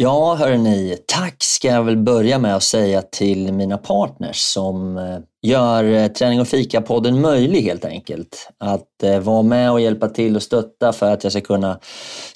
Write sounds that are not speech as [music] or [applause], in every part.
Ja, hörni, tack ska jag väl börja med att säga till mina partners som eh, gör eh, Träning och fika-podden möjlig helt enkelt. Att eh, vara med och hjälpa till och stötta för att jag ska kunna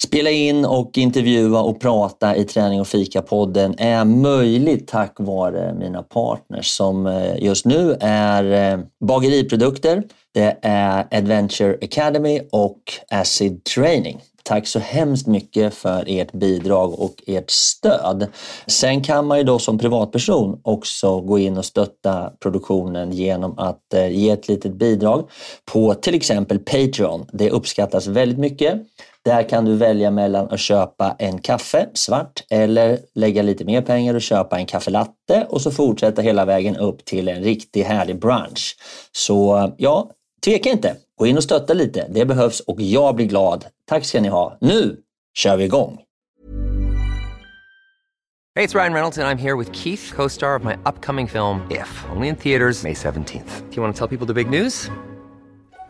spela in och intervjua och prata i Träning och fika-podden är möjligt tack vare mina partners som just nu är Bageriprodukter, det är Adventure Academy och Acid Training. Tack så hemskt mycket för ert bidrag och ert stöd. Sen kan man ju då som privatperson också gå in och stötta produktionen genom att eh, ge ett litet bidrag på till exempel Patreon. Det uppskattas väldigt mycket. Där kan du välja mellan att köpa en kaffe svart eller lägga lite mer pengar och köpa en kaffelatte och så fortsätta hela vägen upp till en riktigt härlig brunch. Så ja, tveka inte. Gå in och stötta lite. Det behövs och jag blir glad. Tack ska ni ha. Nu kör vi igång! Hej, det är Ryan Reynolds och jag är här med Keith, co-star of my upcoming film If, only in theaters May 17th. Do you want to tell people the big news?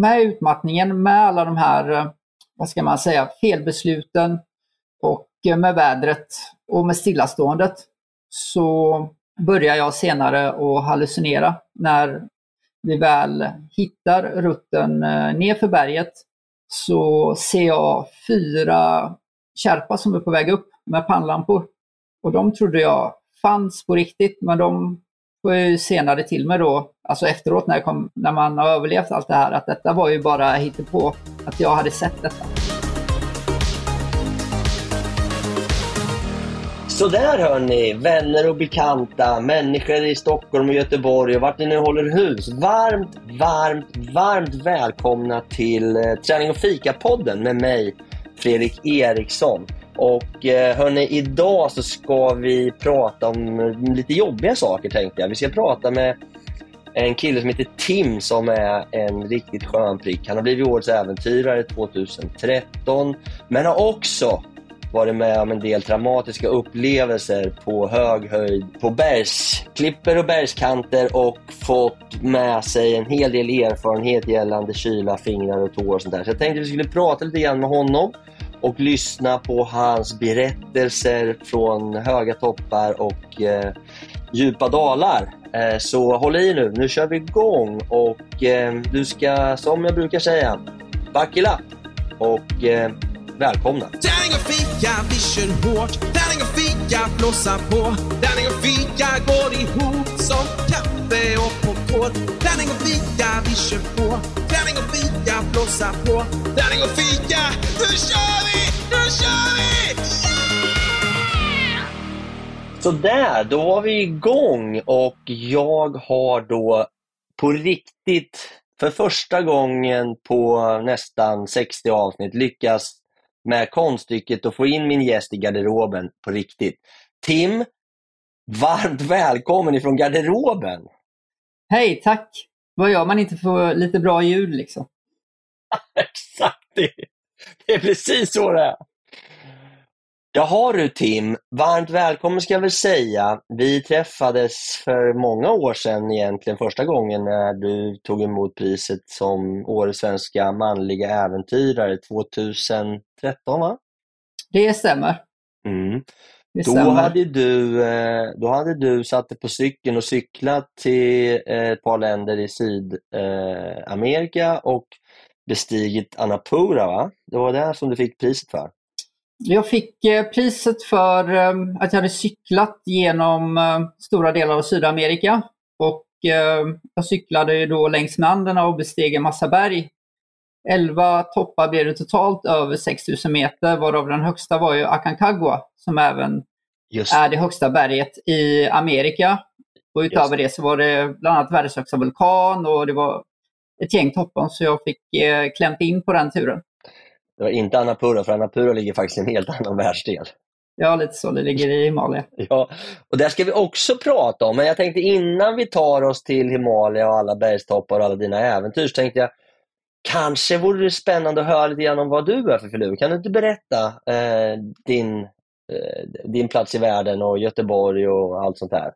Med utmattningen med alla de här eh, vad ska man säga felbesluten och eh, med vädret och med stillaståendet så börjar jag senare att hallucinera när vi väl hittar rutten eh, nerför berget så ser jag fyra kärpa som är på väg upp med pannlampor. Och de trodde jag fanns på riktigt, men de senare till mig då, alltså efteråt när, kom, när man har överlevt allt det här, att detta var ju bara på att jag hade sett detta. Så där hörni, vänner och bekanta, människor i Stockholm och Göteborg och vart ni nu håller hus. Varmt, varmt, varmt välkomna till eh, Träning och fika-podden med mig, Fredrik Eriksson. Och eh, hörni, idag så ska vi prata om lite jobbiga saker tänkte jag. Vi ska prata med en kille som heter Tim som är en riktigt skön prick. Han har blivit årets äventyrare 2013, men har också varit med om en del traumatiska upplevelser på hög höjd, på bergsklipper och bergskanter och fått med sig en hel del erfarenhet gällande kyla, fingrar och tår och sånt där. Så jag tänkte att vi skulle prata lite grann med honom och lyssna på hans berättelser från höga toppar och eh, djupa dalar. Eh, så håll i nu, nu kör vi igång och eh, du ska, som jag brukar säga, buckle up och eh, välkomna. Tärning och fika, vision hårt. Tärning och fika, blåsa på. Tärning och fika går ihop som kaffe och popcorn. Tärning och fika, vision på. Tärning och fika, blåsa på. Tärning och fika, nu kör vi! Nu kör vi! Yeah! Så där, då var vi igång och jag har då på riktigt för första gången på nästan 60 avsnitt lyckats med konststycket att få in min gäst i garderoben på riktigt. Tim, varmt välkommen ifrån garderoben! Hej, tack! Vad gör man inte för lite bra ljud liksom? [laughs] Exakt! Det, det är precis så det är. Jaha du Tim, varmt välkommen ska jag väl säga. Vi träffades för många år sedan egentligen första gången när du tog emot priset som Årets svenska manliga äventyrare 2013 va? Det stämmer. Mm. Det Då stämmer. hade, du, eh, då hade du satt dig på cykeln och cyklat till eh, ett par länder i Sydamerika och bestigit Annapura va? Det var det som du fick priset för. Jag fick eh, priset för eh, att jag hade cyklat genom eh, stora delar av Sydamerika. Och eh, jag cyklade då längs med Anderna och besteg en massa berg. Elva toppar blev det totalt över 6000 meter, varav den högsta var ju Aconcagua, som även Just är det högsta berget i Amerika. Och utöver det så var det bland annat världens högsta vulkan och det var ett gäng toppar, så jag fick eh, klämt in på den turen. Det var inte Annapurna, för Annapurna ligger faktiskt i en helt annan världsdel. Ja, lite så. Det ligger i Himalaya. [laughs] Ja, och där ska vi också prata om, men jag tänkte innan vi tar oss till Himalaya och alla bergstoppar och alla dina äventyr, så tänkte jag kanske vore det spännande att höra lite grann om vad du är för filur. Kan du inte berätta eh, din, eh, din plats i världen och Göteborg och allt sånt där?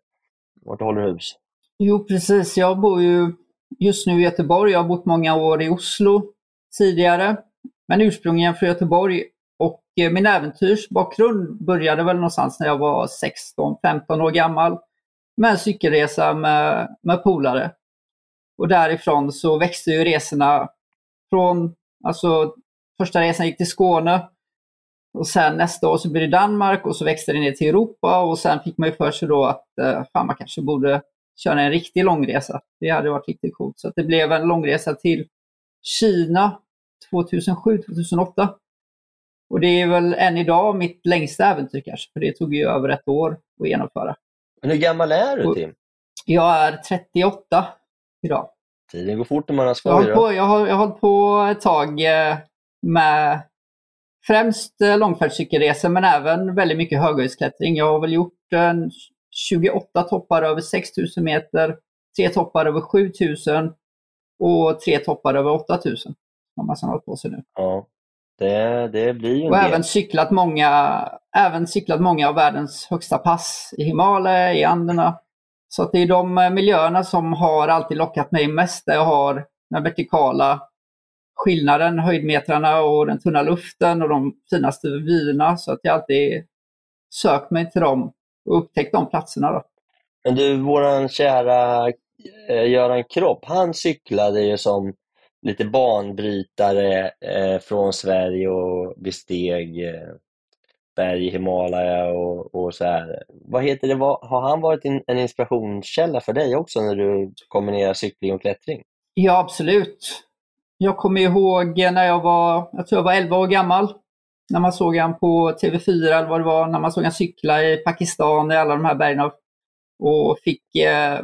Vart du håller hus? Jo, precis. Jag bor ju just nu i Göteborg. Jag har bott många år i Oslo tidigare. Men ursprungligen från Göteborg. Och eh, min äventyrsbakgrund började väl någonstans när jag var 16-15 år gammal. Med en cykelresa med, med polare. Och därifrån så växte ju resorna från, alltså första resan gick till Skåne. Och sen nästa år så blir det Danmark och så växte det ner till Europa och sen fick man ju för sig då att eh, fan, man kanske borde köra en riktig långresa. Det hade varit riktigt coolt. Så att det blev en långresa till Kina 2007-2008. Och det är väl än idag mitt längsta äventyr kanske, för det tog ju över ett år att genomföra. Men hur gammal är du Tim? Jag är 38 idag. Tiden går fort när man har Jag har, skoj. på, jag, har, jag har hållit på ett tag eh, med främst eh, långfärdscykelresor men även väldigt mycket höghöjdsklättring. Jag har väl gjort eh, 28 toppar över 6000 meter, tre toppar över 7000 och tre toppar över 8000. Har man hållit på sig nu. Ja, det, det blir ju en Och del. även cyklat, många, även cyklat många av världens högsta pass i Himalaya, i Anderna. Så att det är de eh, miljöerna som har alltid lockat mig mest, där jag har den vertikala skillnaden, höjdmetrarna och den tunna luften och de finaste vyerna. Så att jag alltid sökt mig till dem och upptäckt de platserna. Då. Men du, våran kära eh, Göran Kropp, han cyklade ju som lite banbrytare eh, från Sverige och besteg eh, berg i Himalaya och, och så här. Vad heter det, har han varit en inspirationskälla för dig också när du kombinerar cykling och klättring? Ja, absolut. Jag kommer ihåg när jag var, jag tror jag var 11 år gammal, när man såg han på TV4 eller vad det var, när man såg han cykla i Pakistan i alla de här bergen och fick eh,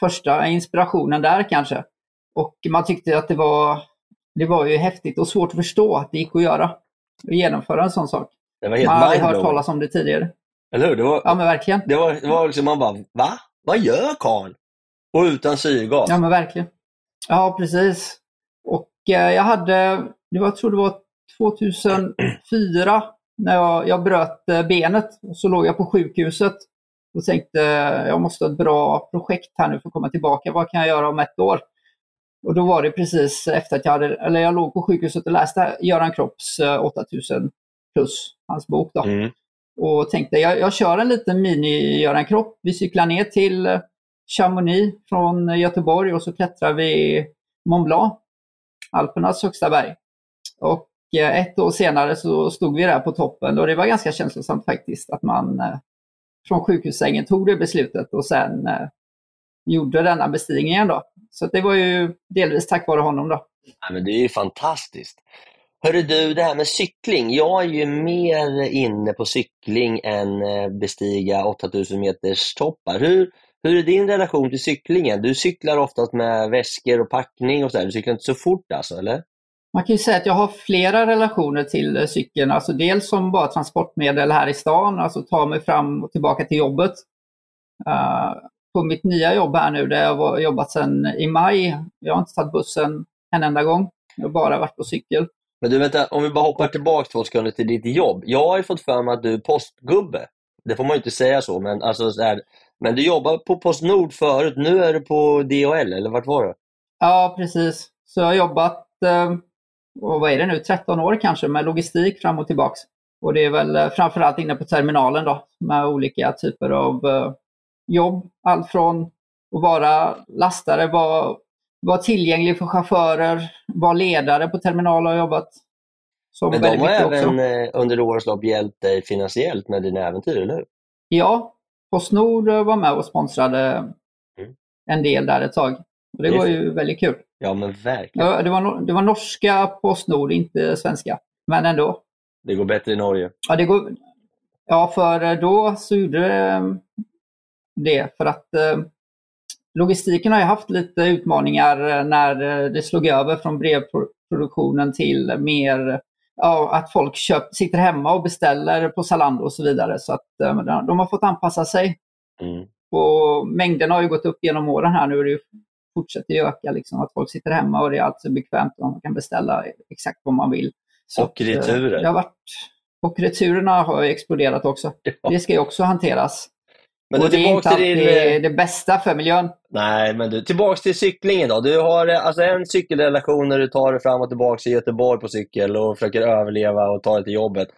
första inspirationen där kanske. Och man tyckte att det var, det var ju häftigt och svårt att förstå att det gick att göra och genomföra en sån sak. Det var helt Man har aldrig hört talas om det tidigare. Eller hur? Det var, Ja men verkligen. det var, det var liksom, man bara, va? Vad gör karln? Och utan syrgas. Ja men verkligen. Ja precis. Och eh, jag hade, det var, jag tror det var 2004 när jag, jag bröt eh, benet. Så låg jag på sjukhuset och tänkte jag måste ha ett bra projekt här nu för att komma tillbaka. Vad kan jag göra om ett år? Och då var det precis efter att jag hade, eller jag låg på sjukhuset och läste Göran Kropps eh, 8000 plus, hans bok då. Mm. Och tänkte jag, jag kör en liten mini-Göran Kropp. Vi cyklar ner till eh, Chamonix från Göteborg och så klättrar vi Mont Blanc, Alpernas högsta berg. Och eh, Eh, ett år senare så stod vi där på toppen och det var ganska känslosamt faktiskt att man eh, från sjukhussängen tog det beslutet och sen eh, gjorde denna bestigningen då. Så det var ju delvis tack vare honom då. Ja, men det är ju fantastiskt. Hörru du, det här med cykling. Jag är ju mer inne på cykling än bestiga 8000 meters toppar. Hur, hur är din relation till cyklingen? Du cyklar oftast med väskor och packning och så där. Du cyklar inte så fort alltså, eller? Man kan ju säga att jag har flera relationer till eh, cykeln. Alltså dels som bara transportmedel här i stan, alltså ta mig fram och tillbaka till jobbet. Eh, på mitt nya jobb här nu, där jag har jobbat sedan i maj, jag har inte tagit bussen en enda gång. Jag har bara varit på cykel. Men du, vänta, om vi bara hoppar tillbaka två sekunder till ditt jobb. Jag har ju fått för mig att du är postgubbe. Det får man ju inte säga så, men, alltså, så här, men du jobbade på Postnord förut. Nu är du på DHL, eller vart var du? Ja, precis. Så jag har jobbat, eh, och vad är det nu, 13 år kanske med logistik fram och tillbaks. Och det är väl eh, framförallt inne på terminalen då, med olika typer av eh, jobb. Allt från att vara lastare, vara, vara tillgänglig för chaufförer, vara ledare på terminal har jobbat. Som Men de har även också. under årens lopp hjälpt dig finansiellt med dina äventyr, eller hur? Ja, Postnord var med och sponsrade mm. en del där ett tag. Och det, det var ju väldigt kul. Ja, men verkligen. Ja, det, var, det var norska Postnord, inte svenska. Men ändå. Det går bättre i Norge. Ja, det går, ja för då så gjorde det det. För att eh, logistiken har ju haft lite utmaningar när det slog över från brevproduktionen till mer ja, att folk köp, sitter hemma och beställer på Zalando och så vidare. Så att eh, de har fått anpassa sig. Mm. Och mängden har ju gått upp genom åren här nu och det fortsätter ju öka. Liksom, att folk sitter hemma och det är alltså bekvämt och man kan beställa exakt vad man vill. Så och returer. Att, varit, och returerna har exploderat också. [laughs] Ja. Det ska ju också hanteras. Men och det är inte alltid din... det bästa för miljön. Nej, men du, tillbaks till cyklingen då. Du har alltså en cykelrelation när du tar dig fram och tillbaka i Göteborg på cykel och försöker överleva och ta dig till jobbet.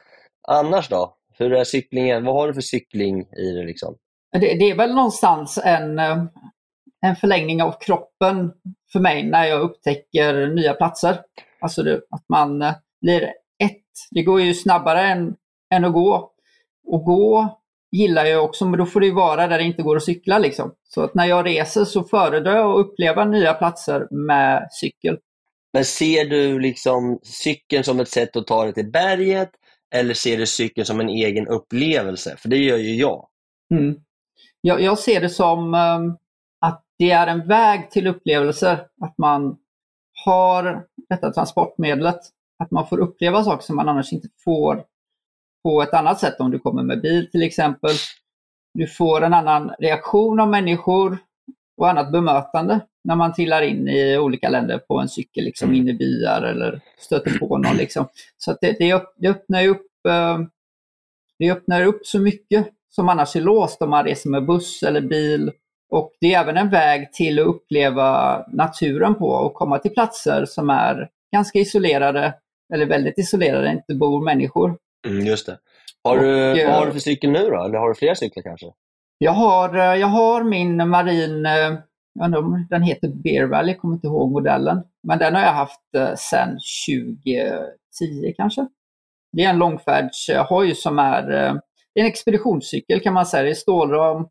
Annars då? Hur är cyklingen? Vad har du för cykling i det? Liksom? Det, det är väl någonstans en, eh, en förlängning av kroppen för mig när jag upptäcker nya platser. Alltså det, att man eh, blir ett. Det går ju snabbare än, än att gå. Och gå gillar jag också, men då får det vara där det inte går att cykla. Liksom. Så att när jag reser så föredrar jag att uppleva nya platser med cykel. Men ser du liksom cykeln som ett sätt att ta dig till berget eller ser du cykeln som en egen upplevelse? För det gör ju jag. Mm. Jag, jag, ser det som um, det är en väg till upplevelser. Att man har detta transportmedlet. Att man får uppleva saker som man annars inte får på ett annat sätt om du kommer med bil till exempel. Du får en annan reaktion av människor och annat bemötande när man trillar in i olika länder på en cykel, liksom mm. in i byar eller stöter på någon. Liksom. Så det, det, det, öppnar upp, eh, det öppnar upp så mycket som annars är låst om man reser med buss eller bil. Och det är även en väg till att uppleva naturen på och komma till platser som är ganska isolerade eller väldigt isolerade, inte bor människor. Mm, just det. Har och, du, vad har du för cykel nu då? Eller har du flera cyklar kanske? Jag har, eh, jag har min marin, eh, jag undrar om den heter Bear Valley, jag kommer inte ihåg modellen. Men den har jag haft eh, sedan 2010 kanske. Det är en långfärdshoj som är, det är en expeditionscykel kan man säga. Det är stålram,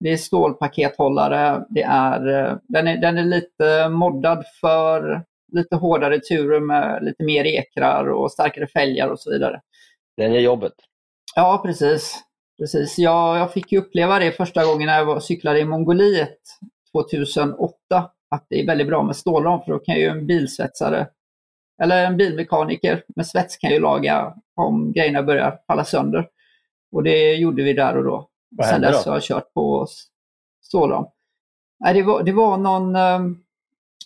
det är stålpakethållare, det är, den, är, den är lite moddad för lite hårdare turer med lite mer ekrar och starkare fälgar och så vidare. Den är jobbet. Ja, precis. precis. Jag, jag fick uppleva det första gången när jag var, cyklade i Mongoliet 2008. Att det är väldigt bra med stålram för då kan ju en bilsvetsare eller en bilmekaniker med svets kan ju laga om grejerna börjar falla sönder. Och det gjorde vi där och då. Vad Sen dess har jag kört på stålram. Nej, det, var, det var någon ehm,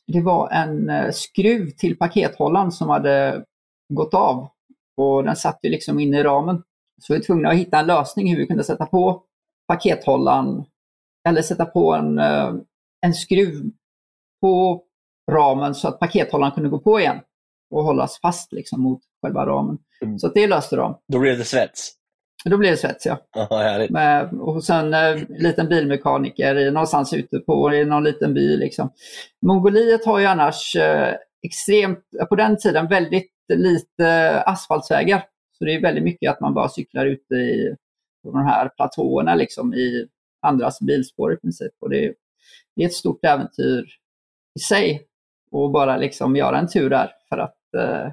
det var en eh, skruv till pakethållaren som hade gått av och den satt ju liksom inne i ramen. Så vi var tvungna att hitta en lösning hur vi kunde sätta på pakethållaren eller sätta på en, eh, en skruv på ramen så att pakethållaren kunde gå på igen och hållas fast liksom mot själva ramen. Mm. Så det löste de. Då blev det svets? Då blev det svets, ja. Med, och sen en eh, liten bilmekaniker någonstans ute på i någon liten by. Liksom. Mongoliet har ju annars eh, extremt, på den tiden, väldigt lite asfaltsvägar. Så det är väldigt mycket att man bara cyklar ute i de här platåerna liksom, i andras bilspår i princip. Och det, är, det är ett stort äventyr i sig att bara liksom göra en tur där. För att eh,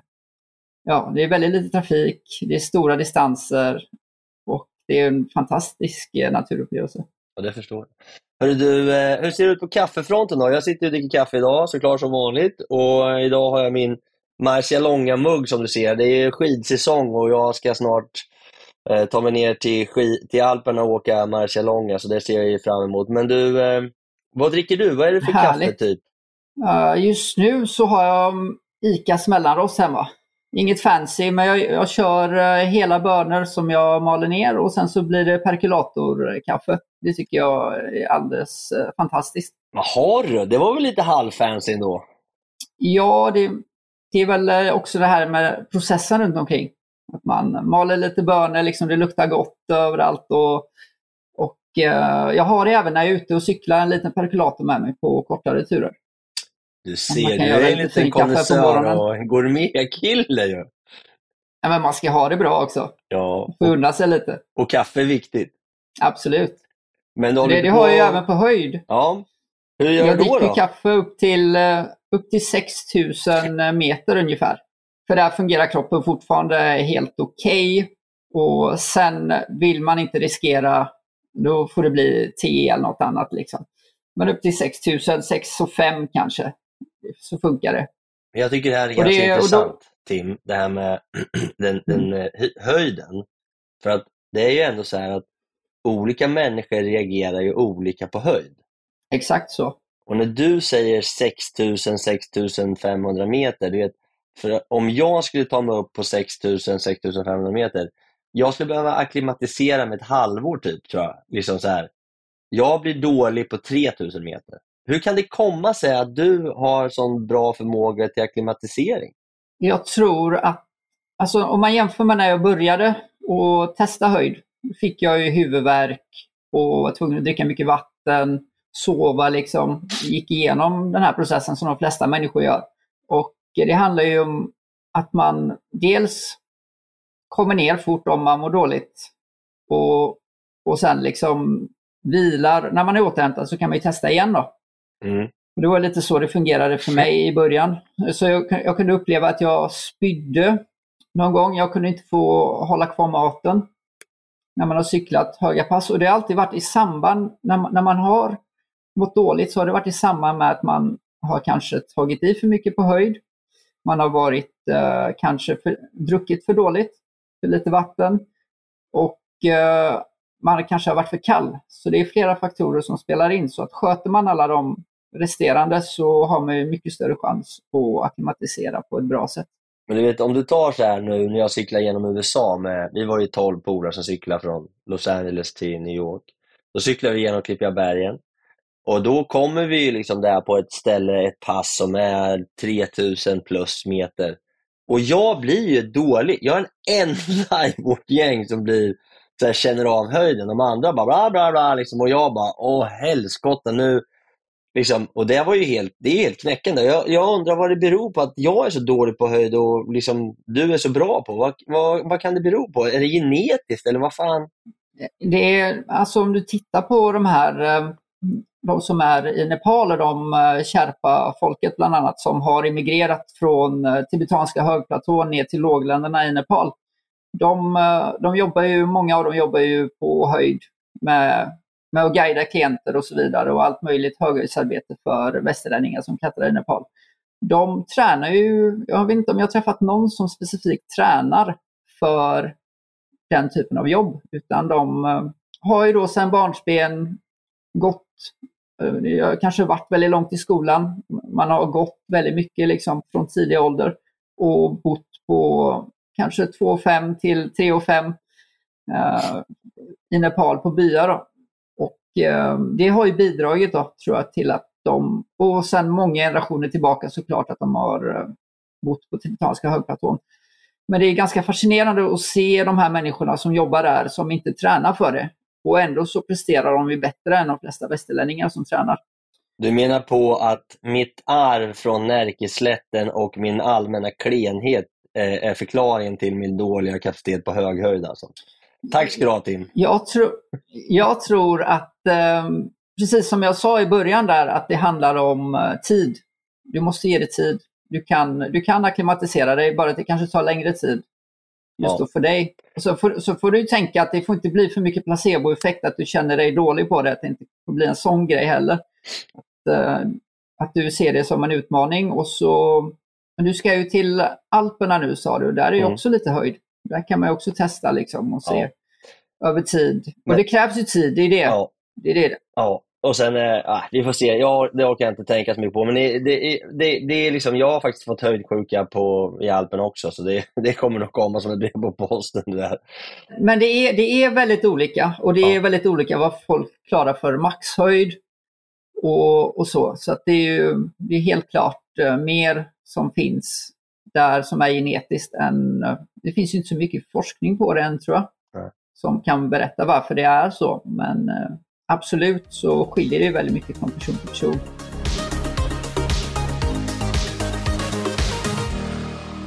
ja, det är väldigt lite trafik, det är stora distanser det är en fantastisk eh, naturupplevelse. Ja, det förstår jag. Hörru du, eh, hur ser det ut på kaffefronten då? Jag sitter och dricker kaffe idag såklart som vanligt och idag har jag min Marcialonga-mugg som du ser. Det är skidsäsong och jag ska snart eh, ta mig ner till, skid, till Alperna och åka Marcialonga, så det ser jag fram emot. Men du, eh, vad dricker du? Vad är det för Härligt. kaffe typ? Uh, just nu så har jag ICAs mellanrost hemma. Inget fancy, men jag, jag kör eh, hela bönor som jag maler ner och sen så blir det perkulatorkaffe. Det tycker jag är alldeles eh, fantastiskt. Vad har du? Det var väl lite halvfancy ändå? Ja, det, det är väl eh, också det här med processen runt omkring. Att man maler lite bönor, liksom det luktar gott överallt. Och, och eh, jag har det även när jag är ute och cyklar, en liten perkulator med mig på kortare turer. Du ser, du är en lite liten konnässör och gourmetkille ju. Ja, men man ska ha det bra också. Ja, Få unna sig lite. och kaffe är viktigt. Absolut. Men håller Det, det på- har jag ju även på höjd. Ja. Hur gör Jag du då? dricker då? kaffe upp till, eh, upp till 6000 meter ungefär. För där fungerar kroppen fortfarande helt okej. Och sen vill man inte riskera, då får det bli te eller något annat. Liksom. Men upp till 6000, 6 och 5 kanske, så funkar det. Jag tycker det här är ganska det- och då- intressant, Tim, det här med [clears throat] den, den eh, hö- höjden. För att det är ju ändå så här att olika människor reagerar ju olika på höjd. Exakt så. Och när du säger 6000, 6500 meter, du vet, för om jag skulle ta mig upp på 6000, 6500 meter, jag skulle behöva akklimatisera mig ett halvår typ, tror jag. Liksom så här. Jag blir dålig på 3000 meter. Hur kan det komma sig att du har sån bra förmåga till akklimatisering? Jag tror att, alltså om man jämför med när jag började och testa höjd, då fick jag ju huvudvärk och var tvungen att dricka mycket vatten, sova liksom, gick igenom den här processen som de flesta människor gör. Och det handlar ju om att man dels kommer ner fort om man mår dåligt och, och sen liksom vilar. När man är återhämtad så kan man ju testa igen då. Mm. Det var lite så det fungerade för mig i början. Så jag, jag kunde uppleva att jag spydde någon gång. Jag kunde inte få hålla kvar maten när man har cyklat höga pass. Och det har alltid varit i samband, när man, när man har mått dåligt så har det varit i samband med att man har kanske tagit i för mycket på höjd. Man har varit eh, kanske för, druckit för dåligt, för lite vatten. Och eh, man kanske har varit för kall. Så det är flera faktorer som spelar in. Så att sköter man alla de resterande så har man ju mycket större chans att akklimatisera på ett bra sätt. Men du vet, om du tar så här nu när jag cyklar genom USA med, vi var ju 12 polare som cyklade från Los Angeles till New York. Då cyklar vi genom Klippiga bergen. Och då kommer vi liksom där på ett ställe, ett pass som är 3000 plus meter. Och jag blir ju dålig. Jag är den enda i vårt gäng som blir så här, känner av höjden. De andra bara bla bla bla liksom. Och jag bara, åh helskotta nu. Liksom, och det var ju helt, det är helt knäckande. Jag, jag undrar vad det beror på att jag är så dålig på höjd och liksom, du är så bra på. Vad, vad, vad kan det bero på? Är det genetiskt eller vad fan? Det är, alltså om du tittar på de här, eh, de som är i Nepal och de eh, Sherpa-folket bland annat som har emigrerat från eh, tibetanska högplatån ner till lågländerna i Nepal. De, eh, de jobbar ju, många av dem jobbar ju på höjd med, med att guida klienter och så vidare och allt möjligt höghöjdsarbete för västerlänningar som klättrar i Nepal. De tränar ju, jag vet inte om jag har träffat någon som specifikt tränar för den typen av jobb. Utan de eh, har ju då sedan barnsben gått, eh, har kanske varit väldigt långt i skolan. Man har gått väldigt mycket liksom från tidig ålder och bott på kanske 2,5 till 3,5 eh, i Nepal på byar. Då. Och det har ju bidragit då, tror jag till att de, och sedan många generationer tillbaka såklart att de har eh, bott på tibetanska högplatån. Men det är ganska fascinerande att se de här människorna som jobbar där som inte tränar för det. Och ändå så presterar de ju bättre än de flesta västerlänningar som tränar. Du menar på att mitt arv från Närkeslätten och min allmänna klenhet eh, är förklaringen till min dåliga kapacitet på hög höjd alltså? Tack ska du ha Tim. Jag, tro, jag tror att, eh, precis som jag sa i början där, att det handlar om eh, tid. Du måste ge det tid. Du kan, du kan akklimatisera dig, bara att det kanske tar längre tid. Just Ja. för dig. Så, får, så får du tänka att det får inte bli för mycket placeboeffekt, att du känner dig dålig på det, att det inte får bli en sån grej heller. Att, eh, att du ser det som en utmaning och så... Men du ska ju till Alperna nu sa du, där är ju Mm. också lite höjd. Där kan man också testa liksom och se Ja. över tid. Men- Och det krävs ju tid, det är det. Ja, det, är det. ja. och sen, äh, vi får se. Jag, det orkar jag inte tänka så mycket på. Men det, det, det, det är liksom, jag har faktiskt fått höjdsjuka på, i Alperna också, så det, [laughs] det kommer nog komma som ett brev på posten. Där. Men det är, det är väldigt olika och det är ja. väldigt olika vad folk klarar för maxhöjd och, och så. Så det är ju det är helt klart uh, mer som finns där som är genetiskt än... Uh, det finns ju inte så mycket forskning på det än tror jag. Nej. Som kan berätta varför det är så. Men uh, absolut så skiljer det väldigt mycket från person till person.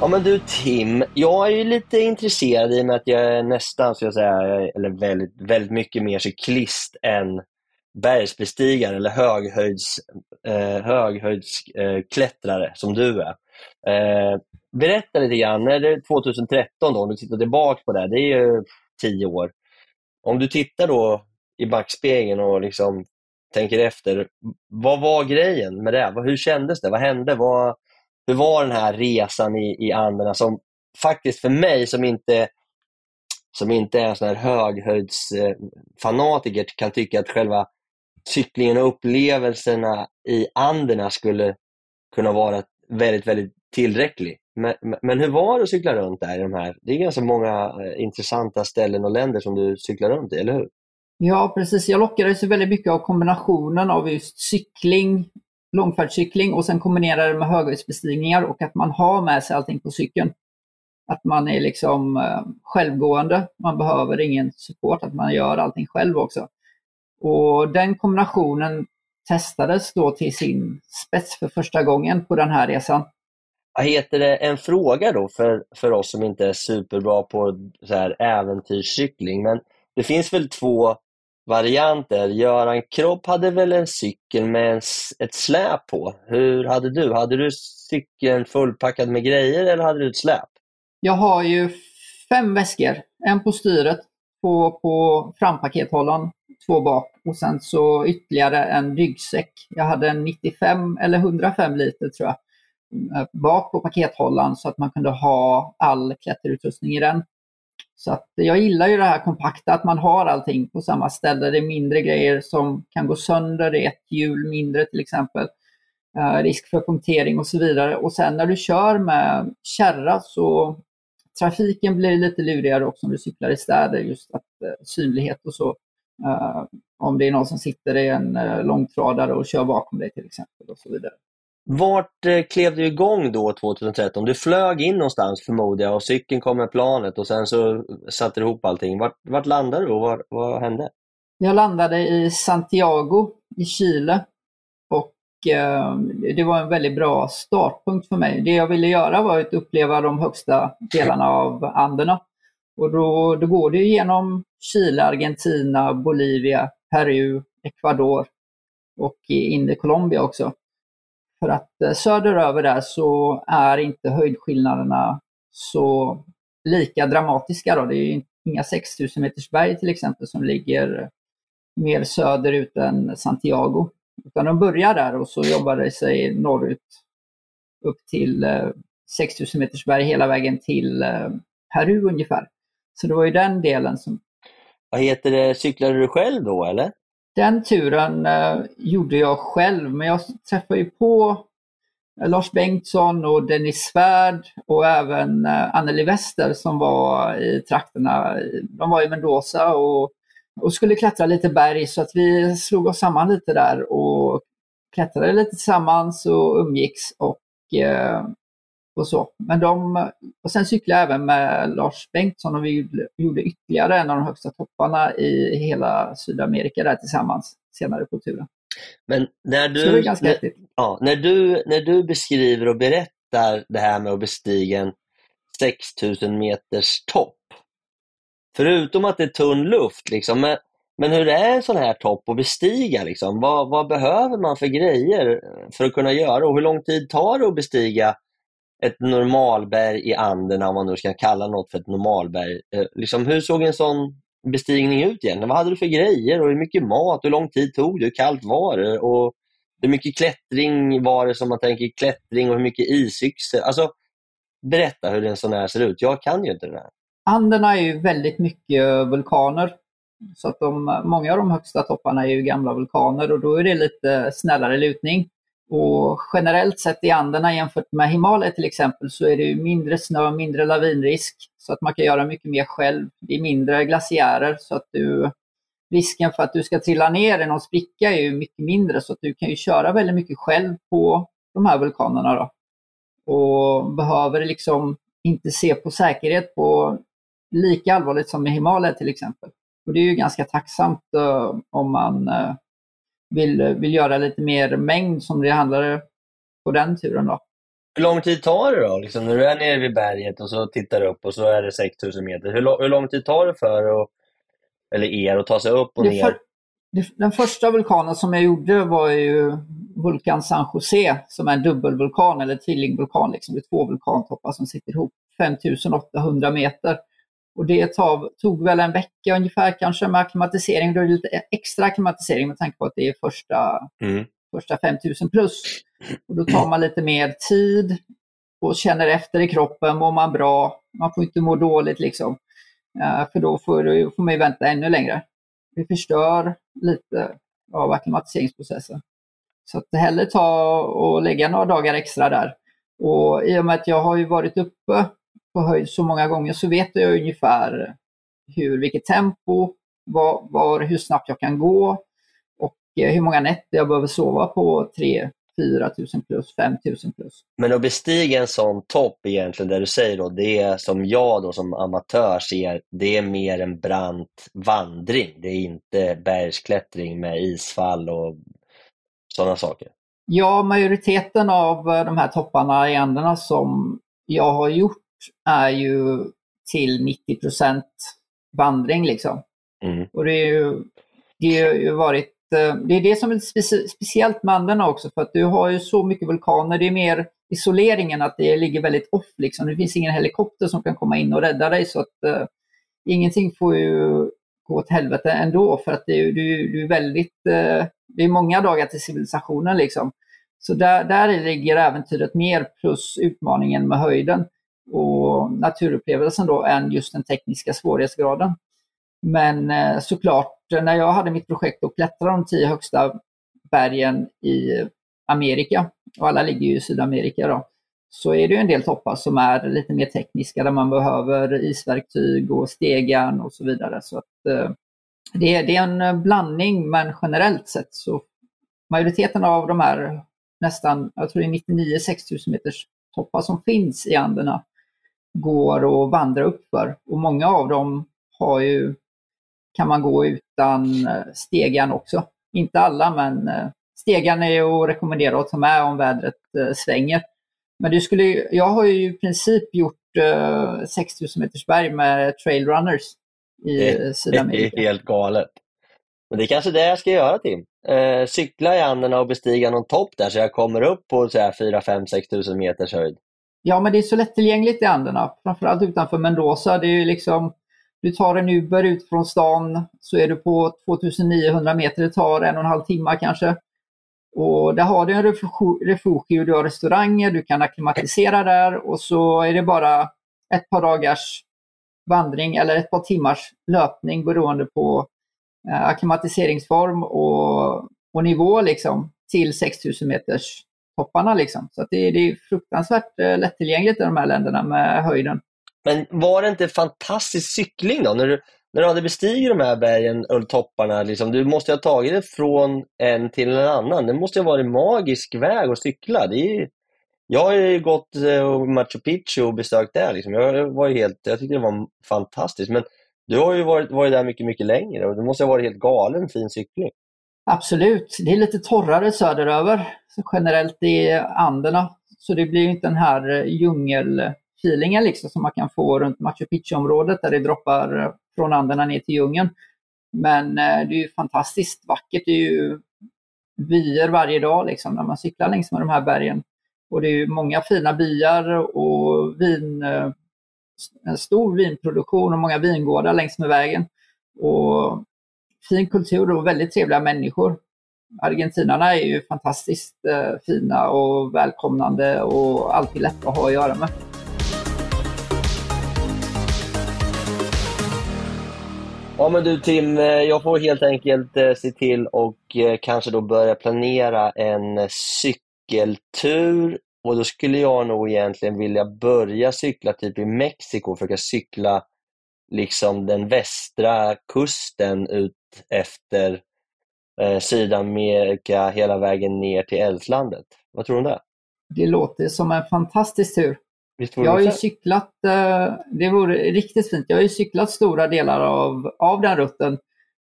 Ja men du Tim, jag är ju lite intresserad i och med att jag är nästan, så jag säga, eller väldigt, väldigt mycket mer cyklist än bergsbestigare eller höghöjds, eh, höghöjdsklättrare eh, som du är. Eh, berätta lite grann, när det är 2013 då, om du tittar tillbaka på det, det är ju tio år. Om du tittar då i backspegeln och liksom tänker efter, vad var grejen med det? Hur kändes det? Vad hände? Vad, hur var den här resan i, i Anderna som faktiskt för mig som inte som inte är en sån här höghöjdsfanatiker eh, kan tycka att själva cyklingen och upplevelserna i Anderna skulle kunna vara väldigt, väldigt tillräcklig. Men, men hur var det att cykla runt där? I de här? Det är ganska många eh, intressanta ställen och länder som du cyklar runt i, eller hur? Ja, precis. Jag lockades väldigt mycket av kombinationen av just cykling, långfärdscykling och sen kombinerade det med höghöjdsbestigningar och att man har med sig allting på cykeln. Att man är liksom eh, självgående, man behöver ingen support, att man gör allting själv också. Och den kombinationen testades då till sin spets för första gången på den här resan. Vad heter det, en fråga då för, för oss som inte är superbra på så här äventyrscykling, men det finns väl två varianter. Göran Kropp hade väl en cykel med ett släp på. Hur hade du? Hade du cykeln fullpackad med grejer eller hade du ett släp? Jag har ju fem väskor. En på styret, på, på frampakethållaren, två bak och sen så ytterligare en ryggsäck. Jag hade en 95 eller 105 liter tror jag bak på pakethållaren så att man kunde ha all klätterutrustning i den. Så att jag gillar ju det här kompakta, att man har allting på samma ställe. Det är mindre grejer som kan gå sönder, det är ett hjul mindre till exempel. Eh, risk för punktering och så vidare. Och sen när du kör med kärra så trafiken blir lite lurigare också om du cyklar i städer, just att eh, synlighet och så. Uh, om det är någon som sitter i en långtradare och kör bakom dig till exempel och så vidare. Vart eh, klev du igång då 2013? Du flög in någonstans förmodar jag och cykeln kom med planet och sen så satte du ihop allting. Vart, vart landade du och vad, vad hände? Jag landade i Santiago i Chile och eh, det var en väldigt bra startpunkt för mig. Det jag ville göra var att uppleva de högsta delarna av Anderna. Och då, då går det genom Chile, Argentina, Bolivia, Peru, Ecuador och in i Colombia också. För att eh, söderöver där så är inte höjdskillnaderna så lika dramatiska. Då. Det är inga 6000 meters berg till exempel som ligger mer söderut än Santiago. Utan de börjar där och så jobbar det sig norrut upp till eh, 6000 meters berg hela vägen till eh, Peru ungefär. Så det var ju den delen som... Vad heter det, cyklade du själv då eller? Den turen eh, gjorde jag själv, men jag träffade ju på eh, Lars Bengtsson och Dennis Svärd och även eh, Anneli Wester som var i trakterna. De var i Mendoza och, och skulle klättra lite berg så att vi slog oss samman lite där och klättrade lite tillsammans och umgicks och eh, och så. Men de, och sen cyklade jag även med Lars Bengtsson och vi gjorde ytterligare en av de högsta topparna i hela Sydamerika där tillsammans senare på turen. Men när du, när, ja, när, du, när du beskriver och berättar det här med att bestiga en 6000 meters topp, förutom att det är tunn luft, liksom, men, men hur är en sån här topp att bestiga? Liksom? Vad, vad behöver man för grejer för att kunna göra och hur lång tid tar det att bestiga ett normalberg i Anderna, om man nu ska kalla något för ett normalberg. Eh, liksom, hur såg en sån bestigning ut egentligen? Vad hade du för grejer och hur mycket mat? Hur lång tid tog det? Hur kallt var det? Och hur mycket klättring var det som man tänker klättring och hur mycket isyxor? Alltså, berätta hur en sån här ser ut. Jag kan ju inte det där. Anderna är ju väldigt mycket vulkaner. Så att de, många av de högsta topparna är ju gamla vulkaner och då är det lite snällare lutning. Och generellt sett i Anderna jämfört med Himalaya till exempel så är det mindre snö, mindre lavinrisk. Så att man kan göra mycket mer själv. Det är mindre glaciärer så att du, risken för att du ska trilla ner i någon spricka är ju mycket mindre så att du kan ju köra väldigt mycket själv på de här vulkanerna. Då. Och behöver liksom inte se på säkerhet på lika allvarligt som i Himalaya till exempel. Och det är ju ganska tacksamt uh, om man uh, vill, vill göra lite mer mängd som det handlar på den turen. Då. Hur lång tid tar det då? Liksom när du är nere vid berget och så tittar du upp och så är det 6000 meter. Hur, hur lång tid tar det för att, eller er att ta sig upp och ner? För, den första vulkanen som jag gjorde var ju Vulkan San Jose som är en dubbelvulkan eller tvillingvulkan. Liksom. Det är två vulkantoppar som sitter ihop 5800 meter. Och det tog, tog väl en vecka ungefär kanske med akklimatisering. Då är det lite extra akklimatisering med tanke på att det är första, mm. första 5000 plus. Och då tar man lite mer tid och känner efter i kroppen. Mår man bra? Man får inte må dåligt liksom. För då får, får man ju vänta ännu längre. Det förstör lite av akklimatiseringsprocessen. Så att hellre ta och lägga några dagar extra där. Och i och med att jag har ju varit uppe på höjd så många gånger så vet jag ungefär hur, vilket tempo, var, var, hur snabbt jag kan gå och eh, hur många nätter jag behöver sova på 3 4 000 plus, 5 000 plus. Men att bestiga en sån topp egentligen, där du säger då, det är som jag då som amatör ser, det är mer en brant vandring. Det är inte bergsklättring med isfall och sådana saker. Ja, majoriteten av de här topparna i ändarna som jag har gjort är ju till 90% vandring. Liksom. Mm. Och det, är ju, det har ju varit eh, det är det som är specie speciellt med Anderna också, för att du har ju så mycket vulkaner. Det är mer isoleringen, att det ligger väldigt off. Liksom. Det finns ingen helikopter som kan komma in och rädda dig. så att uh, Ingenting får ju gå åt helvete ändå, för att det är, du, du är väldigt... Uh, det är många dagar till civilisationen. Liksom. Så där, där ligger äventyret mer, plus utmaningen med höjden och naturupplevelsen då än just den tekniska svårighetsgraden. Men eh, såklart, när jag hade mitt projekt att klättra de tio högsta bergen i Amerika, och alla ligger ju i Sydamerika då, så är det en del toppar som är lite mer tekniska där man behöver isverktyg och stegan och så vidare. Så att, eh, det, är, det är en blandning, men generellt sett så majoriteten av de här nästan, jag tror det är 99 6000 meters toppar som finns i Anderna går att vandra upp för. Och många av dem har ju, kan man gå utan eh, stegan också. Inte alla, men eh, stegan är ju att rekommendera att ta med om vädret eh, svänger. Men du skulle, jag har ju i princip gjort 6000 meters berg med trailrunners i det, Sydamerika. Det [laughs] är helt galet. Men det är kanske det jag ska göra Tim. Eh, cykla i Anderna och bestiga någon topp där så jag kommer upp på 4, 5, 6 tusen meters höjd. Ja, men det är så lättillgängligt i Anderna, framförallt utanför Mendoza. Det är liksom, du tar en Uber ut från stan så är du på 2900 meter, det tar en och en halv timme kanske. Och där har du en refugio, du har restauranger, du kan akklimatisera där och så är det bara ett par dagars vandring eller ett par timmars löpning beroende på eh, akklimatiseringsform och, och nivå liksom till 6000 meters topparna. Liksom. Så det, det, är fruktansvärt eh, lättillgängligt i de här länderna med höjden. Men var det inte fantastisk cykling då? När du, när du hade bestigit de här bergen och topparna, liksom, du måste ha tagit det från en till en annan. Det måste ha varit en magisk väg att cykla. Det är, jag har ju gått eh, Machu Picchu och besökt det. Liksom. Jag, var helt, jag tyckte det var fantastiskt. Men du har ju varit, varit där mycket, mycket längre och det måste ha varit helt galen fin cykling. Absolut, det är lite torrare söderöver generellt i Anderna. Så det blir inte den här eh, djungelfeelingen liksom som man kan få runt Machu Picchu-området där det droppar eh, från Anderna ner till djungeln. Men eh, det är ju fantastiskt vackert. Det är ju vyer varje dag liksom, när man cyklar längs med de här bergen. Och det är ju många fina byar och vin, en stor vinproduktion och många vingårdar längs med vägen. Och fin kultur och väldigt trevliga människor. Argentinarna är ju fantastiskt eh, fina och välkomnande och alltid lätta att ha att göra med. Ja men du Tim, eh, jag får helt enkelt eh, se till och kanske då börja planera en cykeltur. Och då skulle jag nog egentligen vilja börja cykla typ i Mexiko, försöka cykla liksom den västra kusten ut efter eh, Sydamerika hela vägen ner till Eldslandet. Vad tror du om det? Det låter som en fantastisk tur. Jag har ju cyklat, eh, det vore riktigt fint, jag har ju cyklat stora delar av, av den rutten.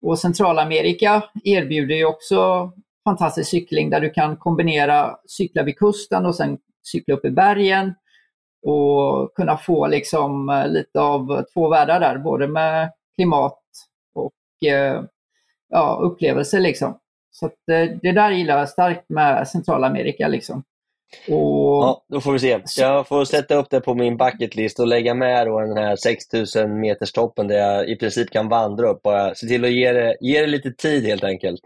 Och Centralamerika erbjuder ju också fantastisk cykling där du kan kombinera cykla vid kusten och sen cykla upp i bergen och kunna få liksom eh, lite av två världar där, både med klimat och eh, ja, upplevelser. Liksom. Så att, eh, det där gillar jag starkt med Centralamerika. Liksom. Och, Ja, då får vi se. Jag får sätta upp det på min bucketlist och lägga med då den här 6000 meters toppen där jag i princip kan vandra upp. Bara se till att ge det, ge det lite tid helt enkelt.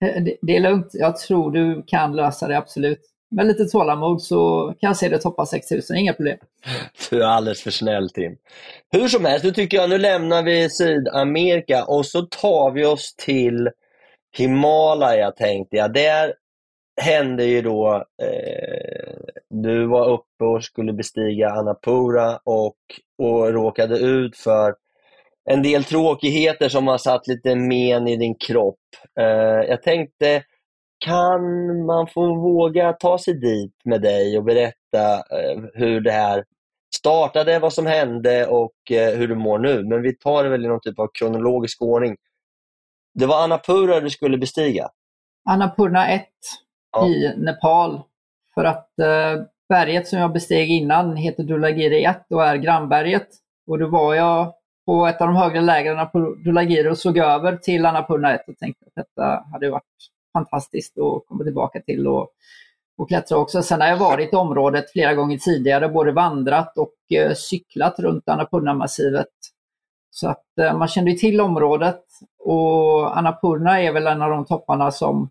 Det, det är lugnt. Jag tror du kan lösa det, absolut. Med lite tålamod så kan jag se det toppa 6000, inga problem. Du är alldeles för snäll Tim. Hur som helst, nu tycker jag nu lämnar vi Sydamerika och så tar vi oss till Himalaya tänkte jag. Där hände ju då, eh, du var uppe och skulle bestiga Annapura och, och råkade ut för en del tråkigheter som har satt lite men i din kropp. Eh, jag tänkte, kan man få våga ta sig dit med dig och berätta eh, hur det här startade, vad som hände och eh, hur du mår nu? Men vi tar det väl i någon typ av kronologisk ordning. Det var Annapura du skulle bestiga? Annapurna 1 Ja. i Nepal. För att eh, berget som jag besteg innan heter Dulagiri 1 och är grannberget. Och då var jag på ett av de högre lägren på Dulagiri och såg över till Annapurna 1 och tänkte att detta hade varit fantastiskt att komma tillbaka till och, och klättra också. Sen har jag varit i området flera gånger tidigare, både vandrat och eh, cyklat runt Annapurna-massivet. Så att eh, man kände till området och Annapurna är väl en av de topparna som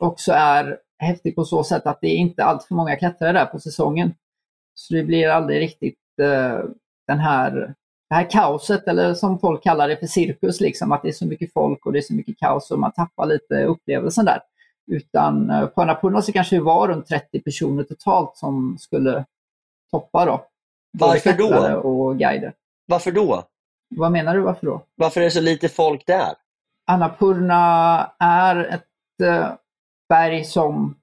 också är häftig på så sätt att det är inte alltför många klättrare där på säsongen. Så det blir aldrig riktigt eh, den här, det här kaoset, eller som folk kallar det för cirkus, liksom, att det är så mycket folk och det är så mycket kaos och man tappar lite upplevelsen där. Utan eh, på Annapurna så kanske det var runt 30 personer totalt som skulle toppa då. Varför då? och guider. Varför då? Vad menar du, varför då? Varför är det så lite folk där? Annapurna är ett eh, berg som,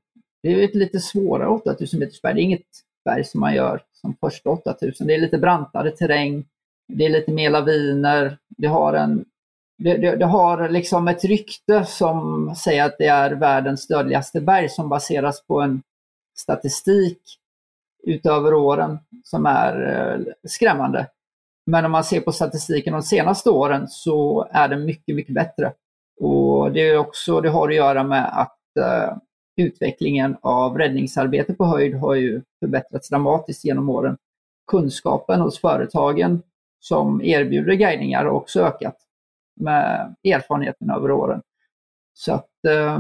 det är ett lite svårare 8000 meters berg. Det är inget berg som man gör som första 8000. Det är lite brantare terräng, det är lite mer laviner, det har en det, det, det har liksom ett rykte som säger att det är världens dödligaste berg som baseras på en statistik utöver åren som är eh, skrämmande. Men om man ser på statistiken de senaste åren så är den mycket, mycket bättre. Och det, är också, det har att göra med att uh, utvecklingen av räddningsarbete på höjd har ju förbättrats dramatiskt genom åren. Kunskapen hos företagen som erbjuder guidningar har också ökat med erfarenheten över åren. Så att eh,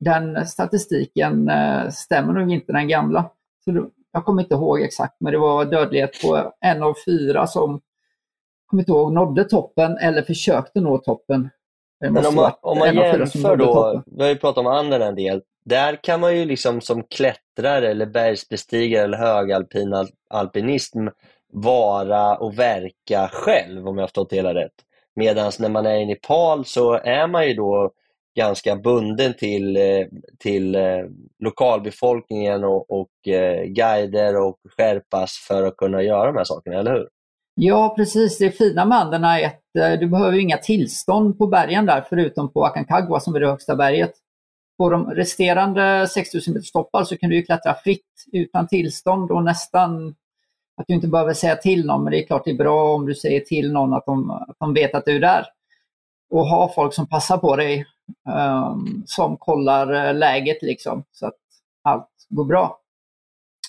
den statistiken eh, stämmer nog inte den gamla. Så jag kommer inte ihåg exakt, men det var dödlighet på en av fyra som kommer inte ihåg, nådde toppen eller försökte nå toppen. Men om man, om man jämför då, toppen. vi har ju pratat om andra en del, där kan man ju liksom som klättrare eller bergsbestigare eller högalpin al- alpinism vara och verka själv om jag har förstått det hela rätt. Medan när man är i Nepal så är man ju då ganska bunden till, eh, till eh, lokalbefolkningen och, och eh, guider och skärpas för att kunna göra de här sakerna, eller hur? Ja, precis. Det fina med Anderna är att du behöver inga tillstånd på bergen där, förutom på Aconcagua som är det högsta berget. På de resterande 6000 meters toppar så kan du ju klättra fritt utan tillstånd och nästan att du inte behöver säga till någon, men det är klart det är bra om du säger till någon att de, att de vet att du är där. Och ha folk som passar på dig, um, som kollar eh, läget liksom, så att allt går bra.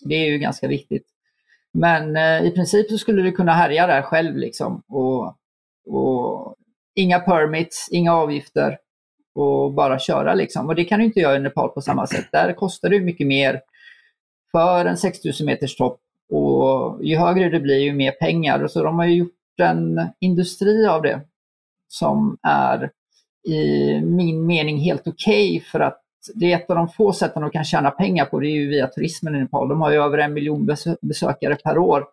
Det är ju ganska viktigt. Men eh, i princip så skulle du kunna härja där själv liksom. Och, och inga permits, inga avgifter och bara köra liksom. Och det kan du inte göra i Nepal på samma sätt. Där kostar det mycket mer för en 6000 meters topp. Och ju högre det blir ju mer pengar. Så de har ju gjort en industri av det. som är i min mening helt okej okay för att det är ett av de få sätten de kan tjäna pengar på, det är ju via turismen i Nepal. De har ju över en miljon besökare per år.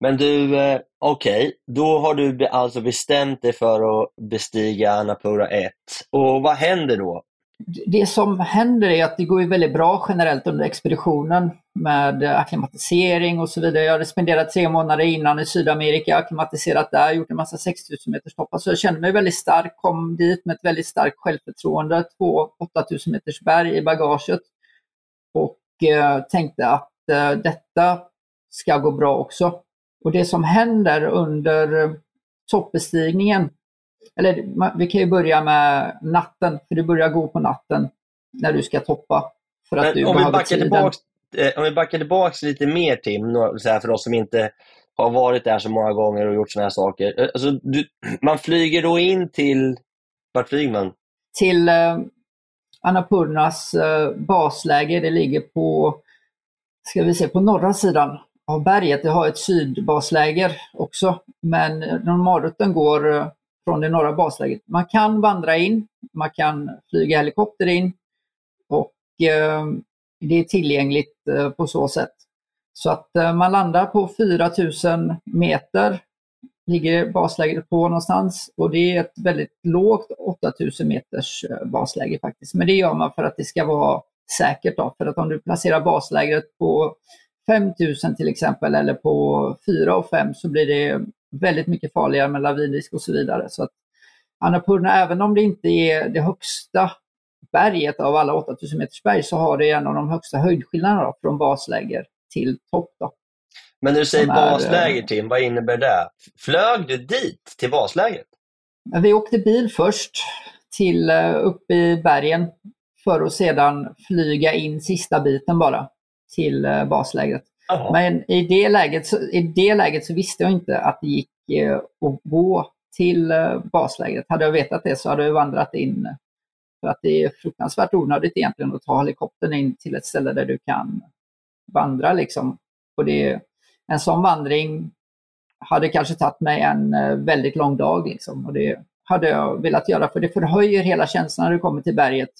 Men du, eh, okej, okay. då har du alltså bestämt dig för att bestiga Annapurna 1. Och vad händer då? Det som händer är att det går väldigt bra generellt under expeditionen med akklimatisering och så vidare. Jag hade spenderat tre månader innan i Sydamerika, akklimatiserat där, gjort en massa 6000 meters toppar. Så jag kände mig väldigt stark, kom dit med ett väldigt starkt självförtroende, två 8000 meters berg i bagaget och eh, tänkte att eh, detta ska gå bra också. Och det som händer under toppbestigningen, eller vi kan ju börja med natten, för det börjar gå på natten när du ska toppa. För att Men du om, vi backar tillbaks, eh, Eh, om vi backar tillbaka lite mer Tim, för oss som inte har varit där så många gånger och gjort sådana här saker. Eh, alltså, du, [clears throat] man flyger då in till, vart flyger man? Till eh, Annapurnas eh, basläger, det ligger på, ska vi se, på norra sidan av berget. Det har ett sydbasläger också, men normalrutten går eh, från det norra basläget. Man kan vandra in, man kan flyga helikopter in och eh, det är tillgängligt eh, på så sätt. Så att eh, man landar på 4000 meter, ligger basläget på någonstans och det är ett väldigt lågt 8000 meters eh, basläge faktiskt. Men det gör man för att det ska vara säkert. Då. För att om du placerar baslägret på 5000 till exempel eller på 4 och 5 så blir det väldigt mycket farligare med lavinrisk och så vidare. Så att Annapurna, även om det inte är det högsta berget av alla 8000 meters berg så har det en av de högsta höjdskillnaderna från basläger till topp. Då. Men när du säger är, basläger Tim, vad innebär det? Flög du dit, till baslägret? Vi åkte bil först till eh, upp i bergen för att sedan flyga in sista biten bara till eh, baslägret. Aha. Men i det, läget så, i det läget så visste jag inte att det gick eh, att gå till eh, baslägret. Hade jag vetat det så hade jag vandrat in. För att det är fruktansvärt onödigt egentligen att ta helikoptern in till ett ställe där du kan vandra. Liksom. Och det, en sån vandring hade kanske tagit mig en eh, väldigt lång dag. Liksom. Och det hade jag velat göra för det förhöjer hela känslan när du kommer till berget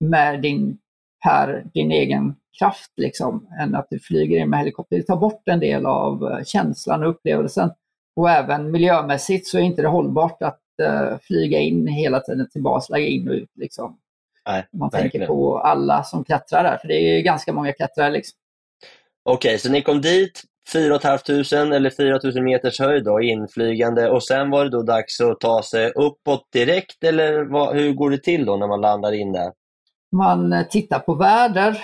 med din, per din egen kraft liksom, än att du flyger in med helikopter. Det tar bort en del av eh, känslan och upplevelsen. Och även miljömässigt så är inte det hållbart att uh, flyga in hela tiden till basläge in och ut. Liksom. Nej, man verkligen. tänker på alla som klättrar där, för det är ganska många klättrare. Liksom. Okej, okay, så ni kom dit 4 500 eller 4 000 meters höjd då, inflygande och sen var det då dags att ta sig uppåt direkt eller vad, hur går det till då när man landar in där? Man eh, tittar på väder